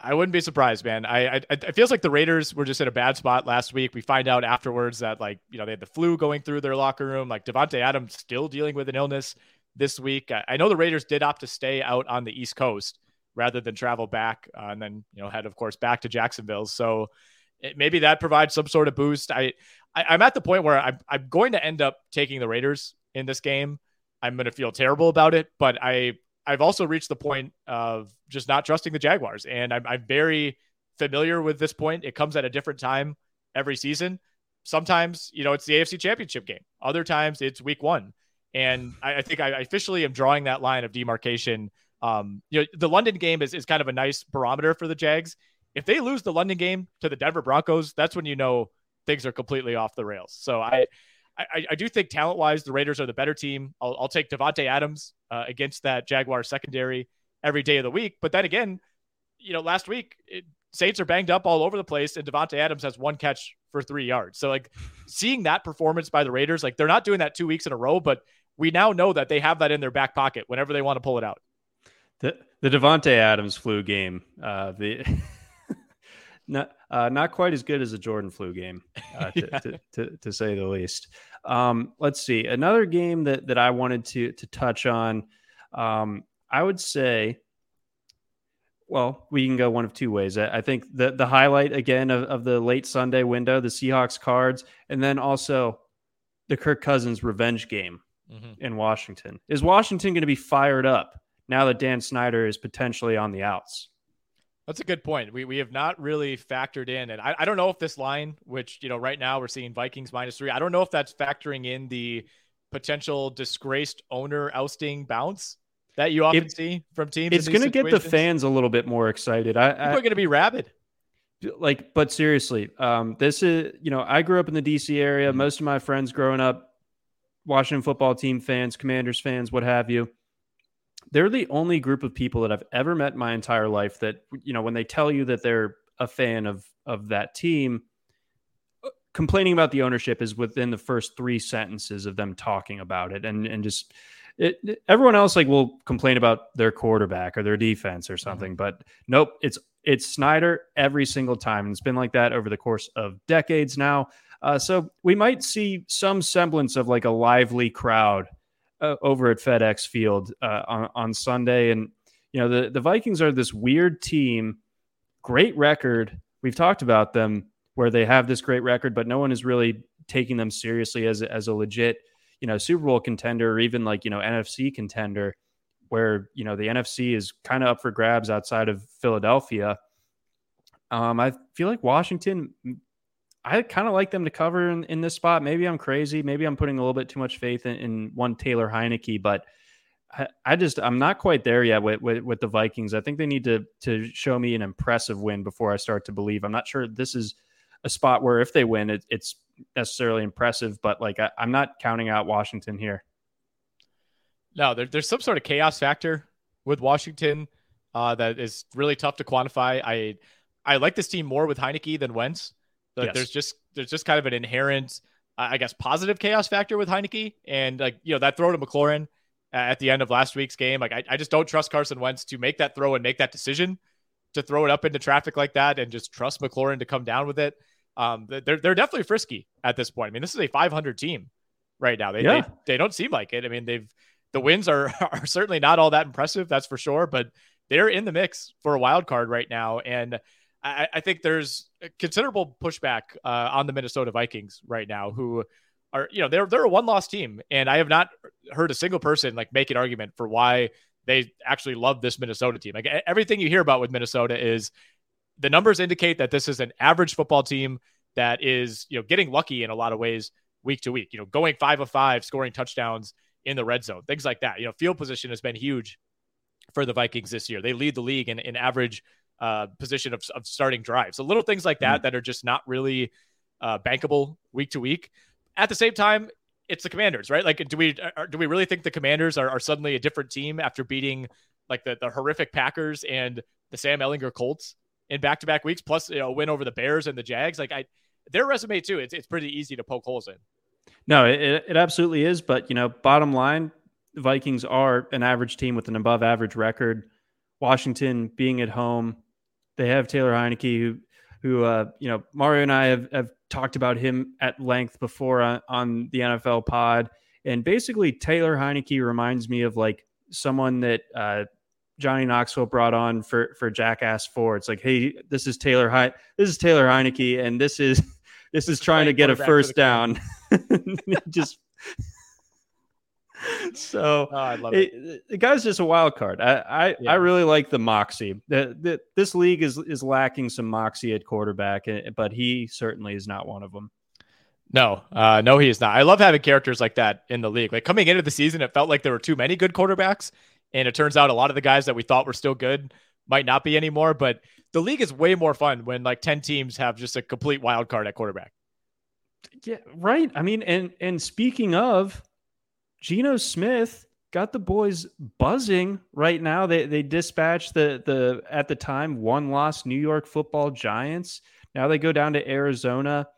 I wouldn't be surprised, man. I, I it feels like the Raiders were just in a bad spot last week. We find out afterwards that like you know they had the flu going through their locker room. Like Davante Adams still dealing with an illness this week. I, I know the Raiders did opt to stay out on the East Coast rather than travel back, uh, and then you know head of course back to Jacksonville. So it, maybe that provides some sort of boost. I, I I'm at the point where I'm I'm going to end up taking the Raiders in this game. I'm going to feel terrible about it, but I I've also reached the point of just not trusting the Jaguars, and I'm, I'm very familiar with this point. It comes at a different time every season. Sometimes, you know, it's the AFC Championship game. Other times, it's Week One, and I, I think I officially am drawing that line of demarcation. Um, you know, the London game is is kind of a nice barometer for the Jags. If they lose the London game to the Denver Broncos, that's when you know things are completely off the rails. So I, I, I do think talent wise, the Raiders are the better team. I'll, I'll take Davante Adams uh, against that Jaguar secondary every day of the week. But then again, you know, last week it, Saints are banged up all over the place, and Davante Adams has one catch for three yards. So like seeing that performance by the Raiders, like they're not doing that two weeks in a row, but we now know that they have that in their back pocket whenever they want to pull it out. The the Davante Adams flu game, uh, the *laughs* not uh, not quite as good as a Jordan flu game, uh, *laughs* to, Yeah. to, to, to say the least. Um, let's see another game that that I wanted to to touch on. Um, I would say, well, we can go one of two ways. I, I think the the highlight again of, of the late Sunday window, the Seahawks cards, and then also the Kirk Cousins revenge game in Washington. Is Washington going to be fired up now that Dan Snyder is potentially on the outs? That's a good point. We, we have not really factored in, and I, I don't know if this line, which you know right now we're seeing Vikings minus three, I don't know if that's factoring in the potential disgraced owner ousting bounce that you often It- see from teams. It's going to get the fans a little bit more excited. I, People I are going to be rabid. like, but seriously, um, this is you know I grew up in the DC area. Mhm. Most of my friends growing up, Washington football team fans, Commanders fans, what have you. They're the only group of people that I've ever met in my entire life that you know when they tell you that they're a fan of of that team, uh, complaining about the ownership is within the first three sentences of them talking about it, and and just it, everyone else like will complain about their quarterback or their defense or something, but nope, it's it's Snyder every single time, and it's been like that over the course of decades now. Uh, so we might see some semblance of like a lively crowd uh, over at FedEx Field uh, on on Sunday, and you know the the Vikings are this weird team, great record. We've talked about them where they have this great record, but no one is really taking them seriously as as a legit you know Super Bowl contender or even like you know NFC contender, where you know the NFC is kind of up for grabs outside of Philadelphia. Um, I feel like Washington. I kind of like them to cover in, in this spot. Maybe I'm crazy. Maybe I'm putting a little bit too much faith in, in one Taylor Heinicke, but I, I just I'm not quite there yet with, with with the Vikings. I think they need to to show me an impressive win before I start to believe. I'm not sure this is a spot where if they win, it, it's necessarily impressive, but like I, I'm not counting out Washington here. No, there, there's some sort of chaos factor with Washington uh, that is really tough to quantify. I I like this team more with Heinicke than Wentz. Like, Yes. There's just there's just kind of an inherent, I guess, positive chaos factor with Heinicke, and like you know that throw to McLaurin at the end of last week's game. Like I, I just don't trust Carson Wentz to make that throw and make that decision to throw it up into traffic like that, and just trust McLaurin to come down with it. Um, they're they're definitely frisky at this point. I mean, this is a 500 team right now. They Yeah. they, they don't seem like it. I mean, they've the wins are *laughs* are certainly not all that impressive, that's for sure, but they're in the mix for a wild card right now, and I, I think there's considerable pushback uh, on the Minnesota Vikings right now, who are you know they're they're a one loss team, and I have not heard a single person like make an argument for why they actually love this Minnesota team. Like everything you hear about with Minnesota is the numbers indicate that this is an average football team that is you know getting lucky in a lot of ways week to week. You know, going five of five, scoring touchdowns in the red zone, things like that. You know, field position has been huge for the Vikings this year. They lead the league in, in average uh, position of, of starting drives. So little things like that that are just not really uh, bankable week to week. At the same time, it's the Commanders, right? Like, do we are, do we really think the Commanders are, are suddenly a different team after beating like the, the horrific Packers and the Sam Ehlinger Colts in back to back weeks, plus you know, a win over the Bears and the Jags? Like, I their resume too. It's it's pretty easy to poke holes in. No, it, it absolutely is. But you know, bottom line, Vikings are an average team with an above average record. Washington being at home, they have Taylor Heinicke, who, who uh, you know, Mario and I have, have talked about him at length before on, on the NFL pod. And basically, Taylor Heinicke reminds me of like someone that uh, Johnny Knoxville brought on for for Jackass Four. It's like, hey, this is Taylor He- this is Taylor Heinicke, and *laughs* this is this is trying to get a first down. *laughs* just *laughs* so oh, I love it. it. The guy's just a wild card. I I, yeah. I really like the moxie. The, the, this league is is lacking some moxie at quarterback, eh, but he certainly is not one of them. No, uh, no, he is not. I love having characters like that in the league. Like coming into the season, it felt like there were too many good quarterbacks, and it turns out a lot of the guys that we thought were still good might not be anymore. But the league is way more fun when like ten teams have just a complete wild card at quarterback. Yeah, right. I mean, and and speaking of, Geno Smith got the boys buzzing right now. They they dispatched the the at the time one loss New York Football Giants. Now they go down to Arizona,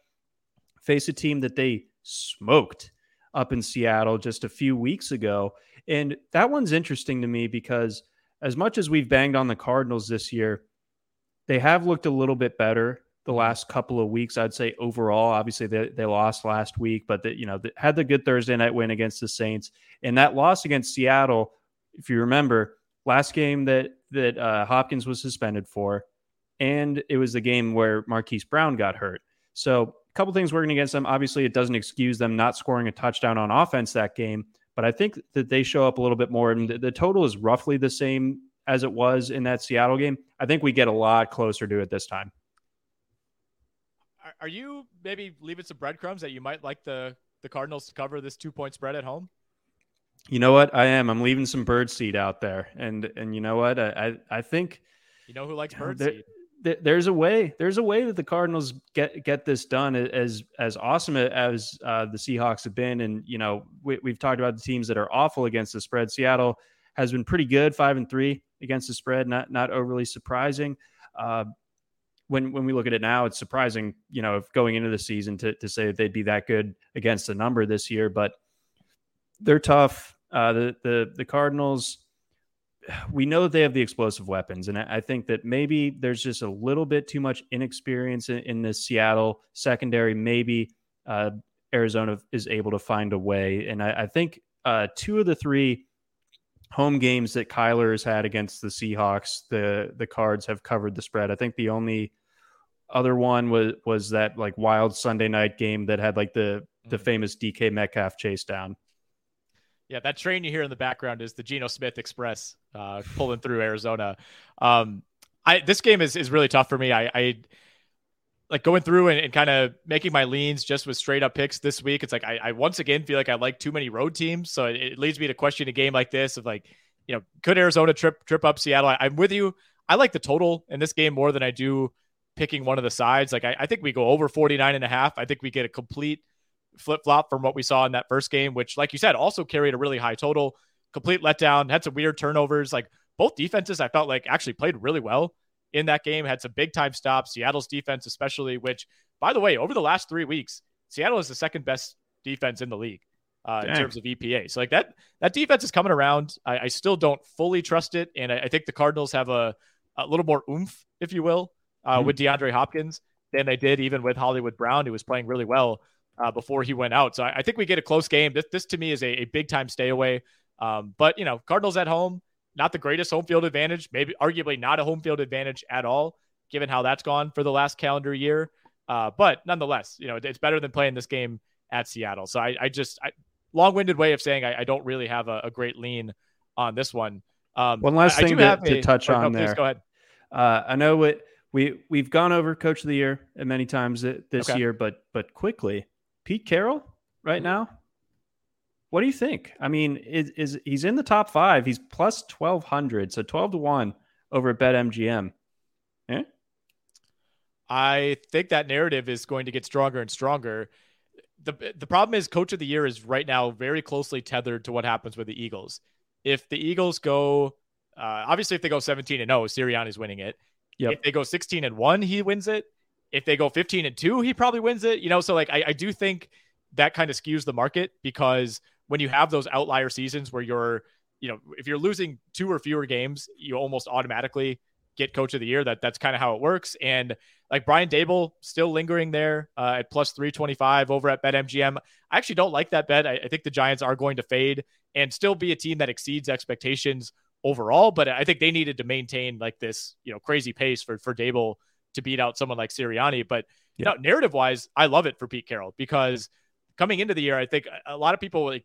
face a team that they smoked up in Seattle just a few weeks ago. And that one's interesting to me because as much as we've banged on the Cardinals this year, they have looked a little bit better the last couple of weeks. I'd say overall, obviously they, they lost last week, but the, you know they had the good Thursday night win against the Saints, and that loss against Seattle, if you remember, last game that that uh, Hopkins was suspended for, and it was the game where Marquise Brown got hurt. So a couple things working against them. Obviously, it doesn't excuse them not scoring a touchdown on offense that game, but I think that they show up a little bit more, and the, the total is roughly the same as it was in that Seattle game. I think we get a lot closer to it this time are you maybe leaving some breadcrumbs that you might like the the Cardinals to cover this two point spread at home? You know what? I am. I'm leaving some bird seed out there, and and you know what? I I, I think you know who likes bird there, seed. there's a way. There's a way that the Cardinals get get this done. As as awesome as uh, the Seahawks have been, and you know we, we've talked about the teams that are awful against the spread. Seattle has been pretty good, five and three against the spread. Not not overly surprising. Uh, when when we look at it now, it's surprising, you know, if going into the season to to say they'd be that good against the number this year, but they're tough. Uh, the the the Cardinals, we know that they have the explosive weapons, and I, think that maybe there's just a little bit too much inexperience in, in this Seattle secondary. Maybe uh, Arizona is able to find a way, and I, I think uh, two of the three home games that Kyler has had against the Seahawks, the the Cards have covered the spread. I think the only other one was was that like wild Sunday night game that had like the the mm-hmm. famous DK Metcalf chase down. Yeah, that train you hear in the background is the Geno Smith Express uh, pulling through Arizona. Um, I this game is is really tough for me. I, I like going through and, and kind of making my leans just with straight up picks this week. It's like I, I once again feel like I like too many road teams, so it, it, leads me to question a game like this of like, you know, could Arizona trip trip up Seattle? I, I'm with you. I like the total in this game more than I do picking one of the sides. Like I, I think we go over 49 and a half. I think we get a complete flip flop from what we saw in that first game, which, like you said, also carried a really high total. Complete letdown, had some weird turnovers. Like both defenses, I felt like actually played really well in that game, had some big time stops. Seattle's defense, especially, which, by the way, over the last three weeks, Seattle is the second best defense in the league. Uh, in terms of EPA. So like that that defense is coming around. I, I still don't fully trust it, and I, I, think the Cardinals have a a little more oomph, if you will, uh, mm-hmm. with DeAndre Hopkins than they did even with Hollywood Brown, who was playing really well uh, before he went out. So I, I, think we get a close game. This, this to me is a, a big time stay away. Um, but you know, Cardinals at home, not the greatest home field advantage, maybe arguably not a home field advantage at all, given how that's gone for the last calendar year. Uh, but nonetheless, you know, it's better than playing this game at Seattle. So I, I just I, long-winded way of saying I, I don't really have a, a, great lean on this one. Um, one last thing to, to, touch or, on no, there. Go ahead. Uh, I know what we we've gone over coach of the year many times this okay. year, but but quickly, Pete Carroll right now. What do you think? I mean, is, is he's in the top five? He's plus twelve hundred, so twelve to one over at BetMGM. Yeah, I think that narrative is going to get stronger and stronger. the The problem is, coach of the year is right now very closely tethered to what happens with the Eagles. If the Eagles go, uh, obviously, if they go seventeen and zero, oh, Sirianni's winning it. Yep. If they go 16 and one, he wins it. If they go 15 and two, he probably wins it. You know, so like I, I do think that kind of skews the market because when you have those outlier seasons where you're, you know, if you're losing two or fewer games, you almost automatically get coach of the year. That that's kind of how it works. And like Brian Daboll still lingering there uh, at plus 325 over at BetMGM. I actually don't like that bet. I, I think the Giants are going to fade and still be a team that exceeds expectations overall. But I think they needed to maintain like this, you know, crazy pace for for Daboll to beat out someone like Sirianni. But you know, narrative wise, I love it for Pete Carroll because coming into the year, I think a lot of people like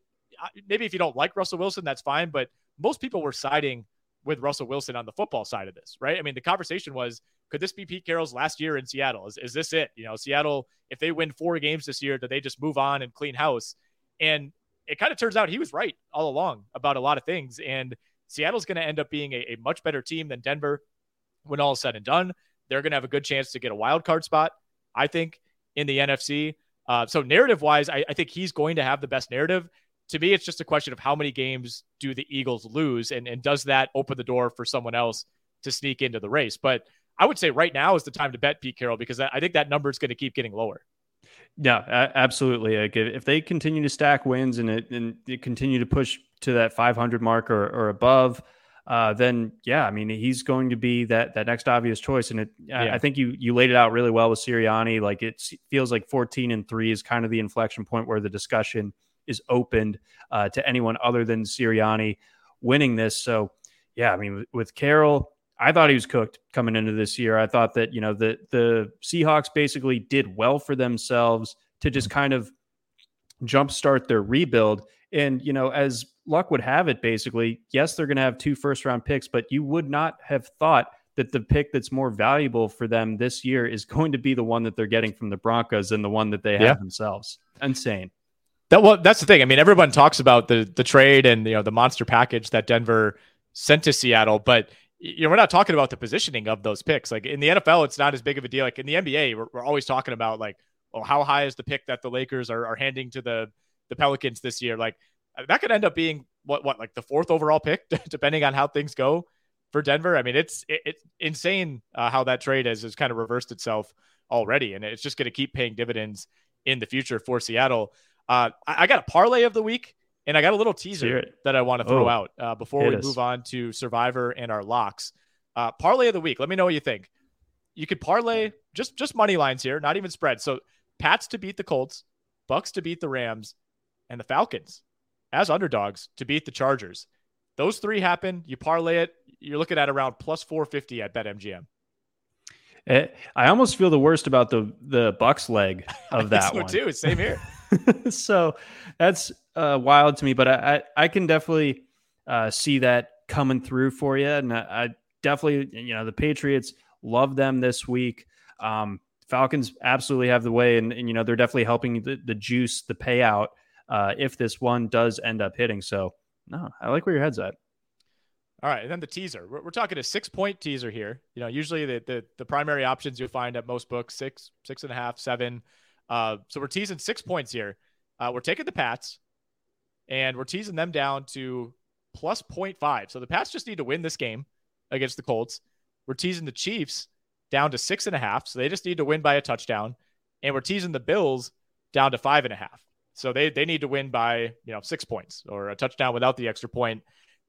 maybe if you don't like Russell Wilson, that's fine. But most people were siding with Russell Wilson on the football side of this, right? I mean, the conversation was, could this be Pete Carroll's last year in Seattle? Is, is this it? You know, Seattle, if they win four games this year, do they just move on and clean house? And it kind of turns out he was right all along about a lot of things. And Seattle's going to end up being a, a, much better team than Denver when all is said and done. They're going to have a good chance to get a wild card spot, I think, in the NFC. Uh, so narrative wise, I, I think he's going to have the best narrative to me, it's just a question of how many games do the Eagles lose, and, and does that open the door for someone else to sneak into the race? But I would say right now is the time to bet Pete Carroll because I think that number is going to keep getting lower. Yeah, absolutely. Like if they continue to stack wins and it, and continue to push to that 500 mark or, or above, uh, then yeah, I mean he's going to be that that next obvious choice. And it, yeah. I think you you laid it out really well with Sirianni. Like it feels like 14 and three is kind of the inflection point where the discussion is opened uh, to anyone other than Sirianni winning this. So, yeah, I mean, with Carroll, I thought he was cooked coming into this year. I thought that you know the the Seahawks basically did well for themselves to just mm-hmm. kind of jumpstart their rebuild. And you know, as luck would have it, basically, yes, they're going to have two first round picks, but you would not have thought that the pick that's more valuable for them this year is *laughs* going to be the one that they're getting from the Broncos than the one that they have yeah. themselves. Insane. That well, that's the thing. I mean, everyone talks about the the trade and you know the monster package that Denver sent to Seattle, but you know we're not talking about the positioning of those picks. Like in the NFL, it's not as big of a deal. Like in the NBA, we're, we're always talking about like, well, how high is the pick that the Lakers are, are handing to the the Pelicans this year? Like that could end up being what what like the fourth overall pick, *laughs* depending on how things go for Denver. I mean, it's it, it's insane uh, how that trade has has kind of reversed itself already, and it's just going to keep paying dividends in the future for Seattle. Uh, I, I, got a parlay of the week, and I got a little teaser that I want to throw oh, out uh, before we us. move on to Survivor and our locks. Uh, parlay of the week. Let me know what you think. You could parlay just just money lines here, not even spread. So Pats to beat the Colts, Bucs to beat the Rams, and the Falcons as underdogs to beat the Chargers. Those three happen. You parlay it. You're looking at around plus 450 at BetMGM. Eh, I almost feel the worst about the the Bucs leg of *laughs* that so one too. Same here. *laughs* so that's uh, wild to me, but I, I, I can definitely uh, see that coming through for you. And I, I, definitely, you know, the Patriots love them this week. Um, Falcons absolutely have the way, and, and you know they're definitely helping the, the juice, the payout, uh, if this one does end up hitting. So no, I like where your head's at. All right, and then the teaser. We're, we're talking a six-point teaser here. You know, usually the, the the primary options you'll find at most books six, six and a half, seven. Uh, so we're teasing six points here. Uh, we're taking the Pats, and we're teasing them down to plus 0.5. So the Pats just need to win this game against the Colts. We're teasing the Chiefs down to six and a half. So they just need to win by a touchdown. And we're teasing the Bills down to five and a half. So they, they need to win by, you know, six points or a touchdown without the extra point.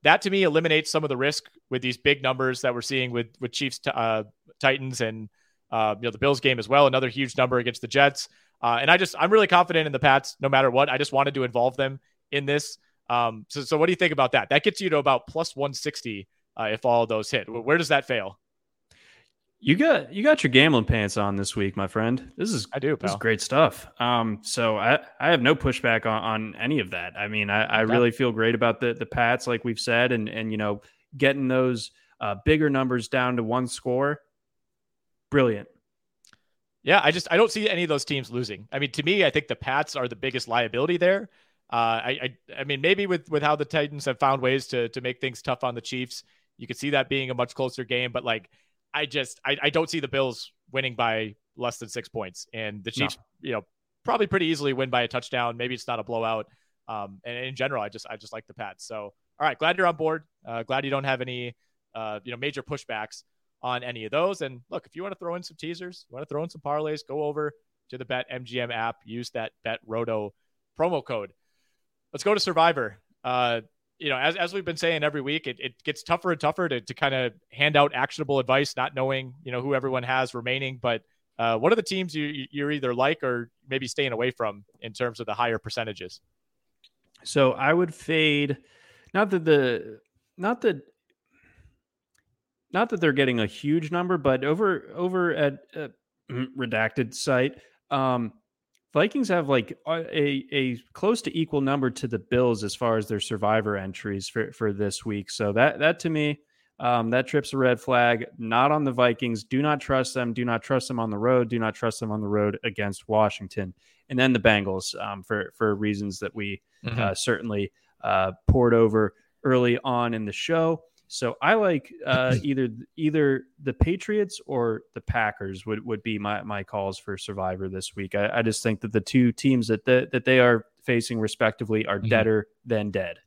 That to me eliminates some of the risk with these big numbers that we're seeing with, with Chiefs, uh, Titans, and, uh, you know, the Bills game as well. Another huge number against the Jets. Uh, and I just I'm really confident in the Pats no matter what. I just wanted to involve them in this. Um, so so what do you think about that? That gets you to about plus 160 uh, if all of those hit. Where does that fail? You got you got your gambling pants on this week, my friend. This is I do. Pal. This is great stuff. Um, so I I have no pushback on, on any of that. I mean, I, I really feel great about the the Pats, like we've said, and and you know getting those uh, bigger numbers down to one score. Brilliant. Yeah, I just I don't see any of those teams losing. I mean, to me, I think the Pats are the biggest liability there. Uh, I, I I mean, maybe with with how the Titans have found ways to to make things tough on the Chiefs, you could see that being a much closer game. But like, I just I, I don't see the Bills winning by less than six points, and the Chiefs, no. you know, probably pretty easily win by a touchdown. Maybe it's not a blowout. Um, and in general, I just I just like the Pats. So all right, glad you're on board. Uh, glad you don't have any uh, you know major pushbacks on any of those. And look, if you want to throw in some teasers, you want to throw in some parlays, go over to the Bet MGM app, use that Bet Roto promo code. Let's go to Survivor. Uh, you know, as, as we've been saying every week, it, it gets tougher and tougher to, to kind of hand out actionable advice, not knowing, you know, who everyone has remaining. But uh, what are the teams you, you're either like or maybe staying away from in terms of the higher percentages? So I would fade, not that the, not that, not that they're getting a huge number, but over over at uh, redacted site, um, Vikings have like a, a close to equal number to the Bills as far as their survivor entries for, for this week. So that that to me, um, that trips a red flag. Not on the Vikings. Do not trust them. Do not trust them on the road. Do not trust them on the road against Washington. And then the Bengals um, for for reasons that we mm-hmm. uh, certainly uh, poured over early on in the show. So I like uh, *laughs* either either the Patriots or the Packers would, would be my, my calls for Survivor this week. I, I just think that the two teams that the, that they are facing respectively are mm-hmm. deader than dead.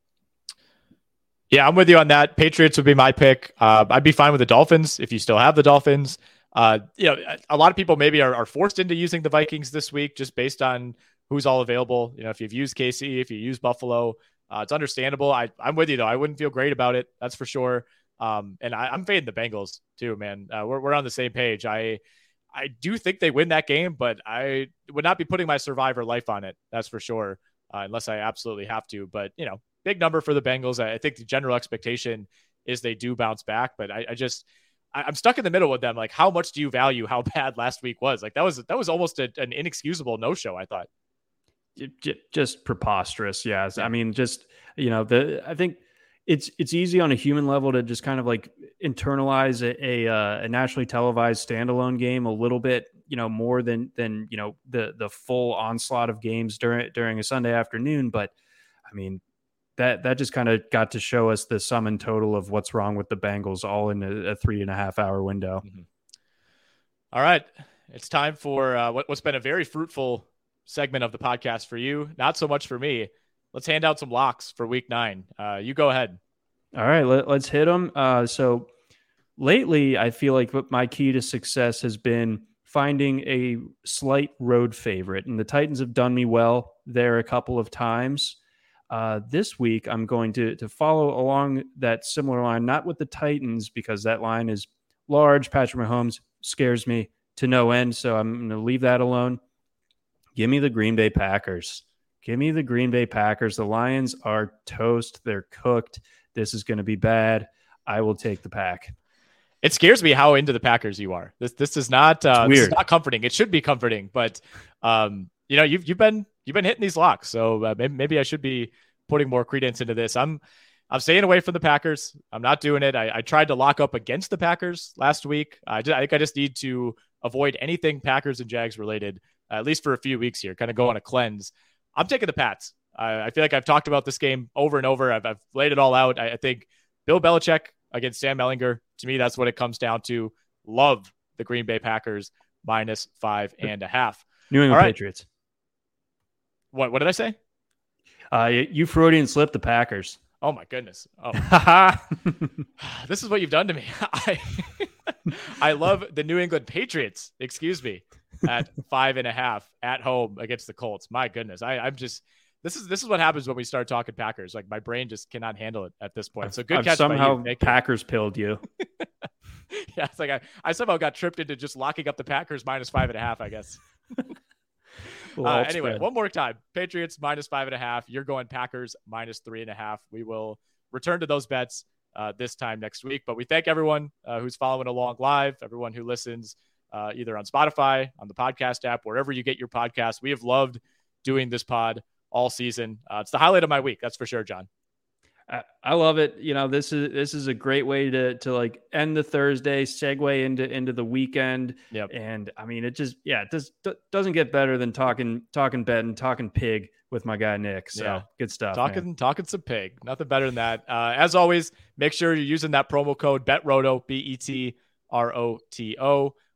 Yeah, I'm with you on that. Patriots would be my pick. Uh, I'd be fine with the Dolphins if you still have the Dolphins. Uh, you know, a lot of people maybe are, are forced into using the Vikings this week just based on who's all available. You know, if you've used KC, if you use Buffalo, uh, it's understandable. I, I'm with you though. I wouldn't feel great about it. That's for sure. Um, and I, am fading the Bengals too, man. Uh, we're, we're on the same page. I, I do think they win that game, but I would not be putting my survivor life on it. That's for sure. Uh, unless I absolutely have to, but you know, big number for the Bengals. I, I think the general expectation is they do bounce back, but I, I just, I, am stuck in the middle with them. Like, how much do you value how *laughs* bad last week was? Like, that was that was almost a, an inexcusable no show. I thought just preposterous. Yes, I mean, just you know, the I think it's it's easy on a human level to just kind of like internalize a a, uh, a nationally televised standalone game a little bit, you know, more than than you know the the full onslaught of games during during a Sunday afternoon. But I mean, that that just kind of got to show us the sum and total of what's wrong with the Bengals, all in a, a three and a half hour window. Mm-hmm. All right, it's time for uh, what, what's been a very fruitful segment of the podcast for you, not so much for me. Let's hand out some locks for week nine. Uh, you go ahead. All right, let, us hit them. Uh, so lately, I feel like my key to success has been finding a slight road favorite, and the Titans have done me well there a couple of times. Uh, this week, I'm going to to follow along that similar line, not with the Titans because that line is large. Patrick Mahomes scares me to no end, so I'm going to leave that alone. Give me the Green Bay Packers. Give me the Green Bay Packers. The Lions are toast. They're cooked. This is going to be bad. I will take the pack. It scares me how into the Packers you are. This this is not uh, this is not comforting. It should be comforting, but um, you know you've you've been you've been hitting these locks, so uh, maybe, maybe I should be putting more credence into this. I'm I'm staying away from the Packers. I'm not doing it. I, I tried to lock up against the Packers last week. I, just, I think I just need to avoid anything Packers and Jags related at least for a few weeks here, kind of go on a cleanse. I'm taking the Pats. I, I feel like I've talked about this game over and over. I've, I've laid it all out. I, I, think Bill Belichick against Sam Ehlinger, to me, that's what it comes down to. Love the Green Bay Packers minus five and a half. New England right. Patriots. What, what did I say? Uh, you Freudian slip the Packers. Oh my goodness. Oh. *laughs* *sighs* this is what you've done to me. *laughs* I, *laughs* I love the New England Patriots. Excuse me at five and a half at home against the Colts. My goodness, I, I'm just this is this is what happens when we start talking Packers. Like my brain just cannot handle it at this point. So good I've catch. Somehow Packers pilled you. *laughs* yeah, it's like I, I somehow got tripped into just locking up the Packers minus five and a half. I guess. *laughs* uh, anyway, one more time. Patriots minus five and a half. You're going Packers minus three and a half. We will return to those bets uh, this time next week. But we thank everyone uh, who's following along live, everyone who listens uh, either on Spotify, on the podcast app, wherever you get your podcast. We have loved doing this pod all season. Uh, it's the highlight of my week, that's for sure, John. I love it. You know, this is this is a great way to to like end the Thursday, segue into into the weekend. Yep. And I mean, it just yeah, it just doesn't get better than talking talking bet and talking pig with my guy Nick. So yeah. good stuff. Talking man. talking some pig. Nothing better than that. Uh, as always, make sure you're using that promo code BETROTO B E T R O T O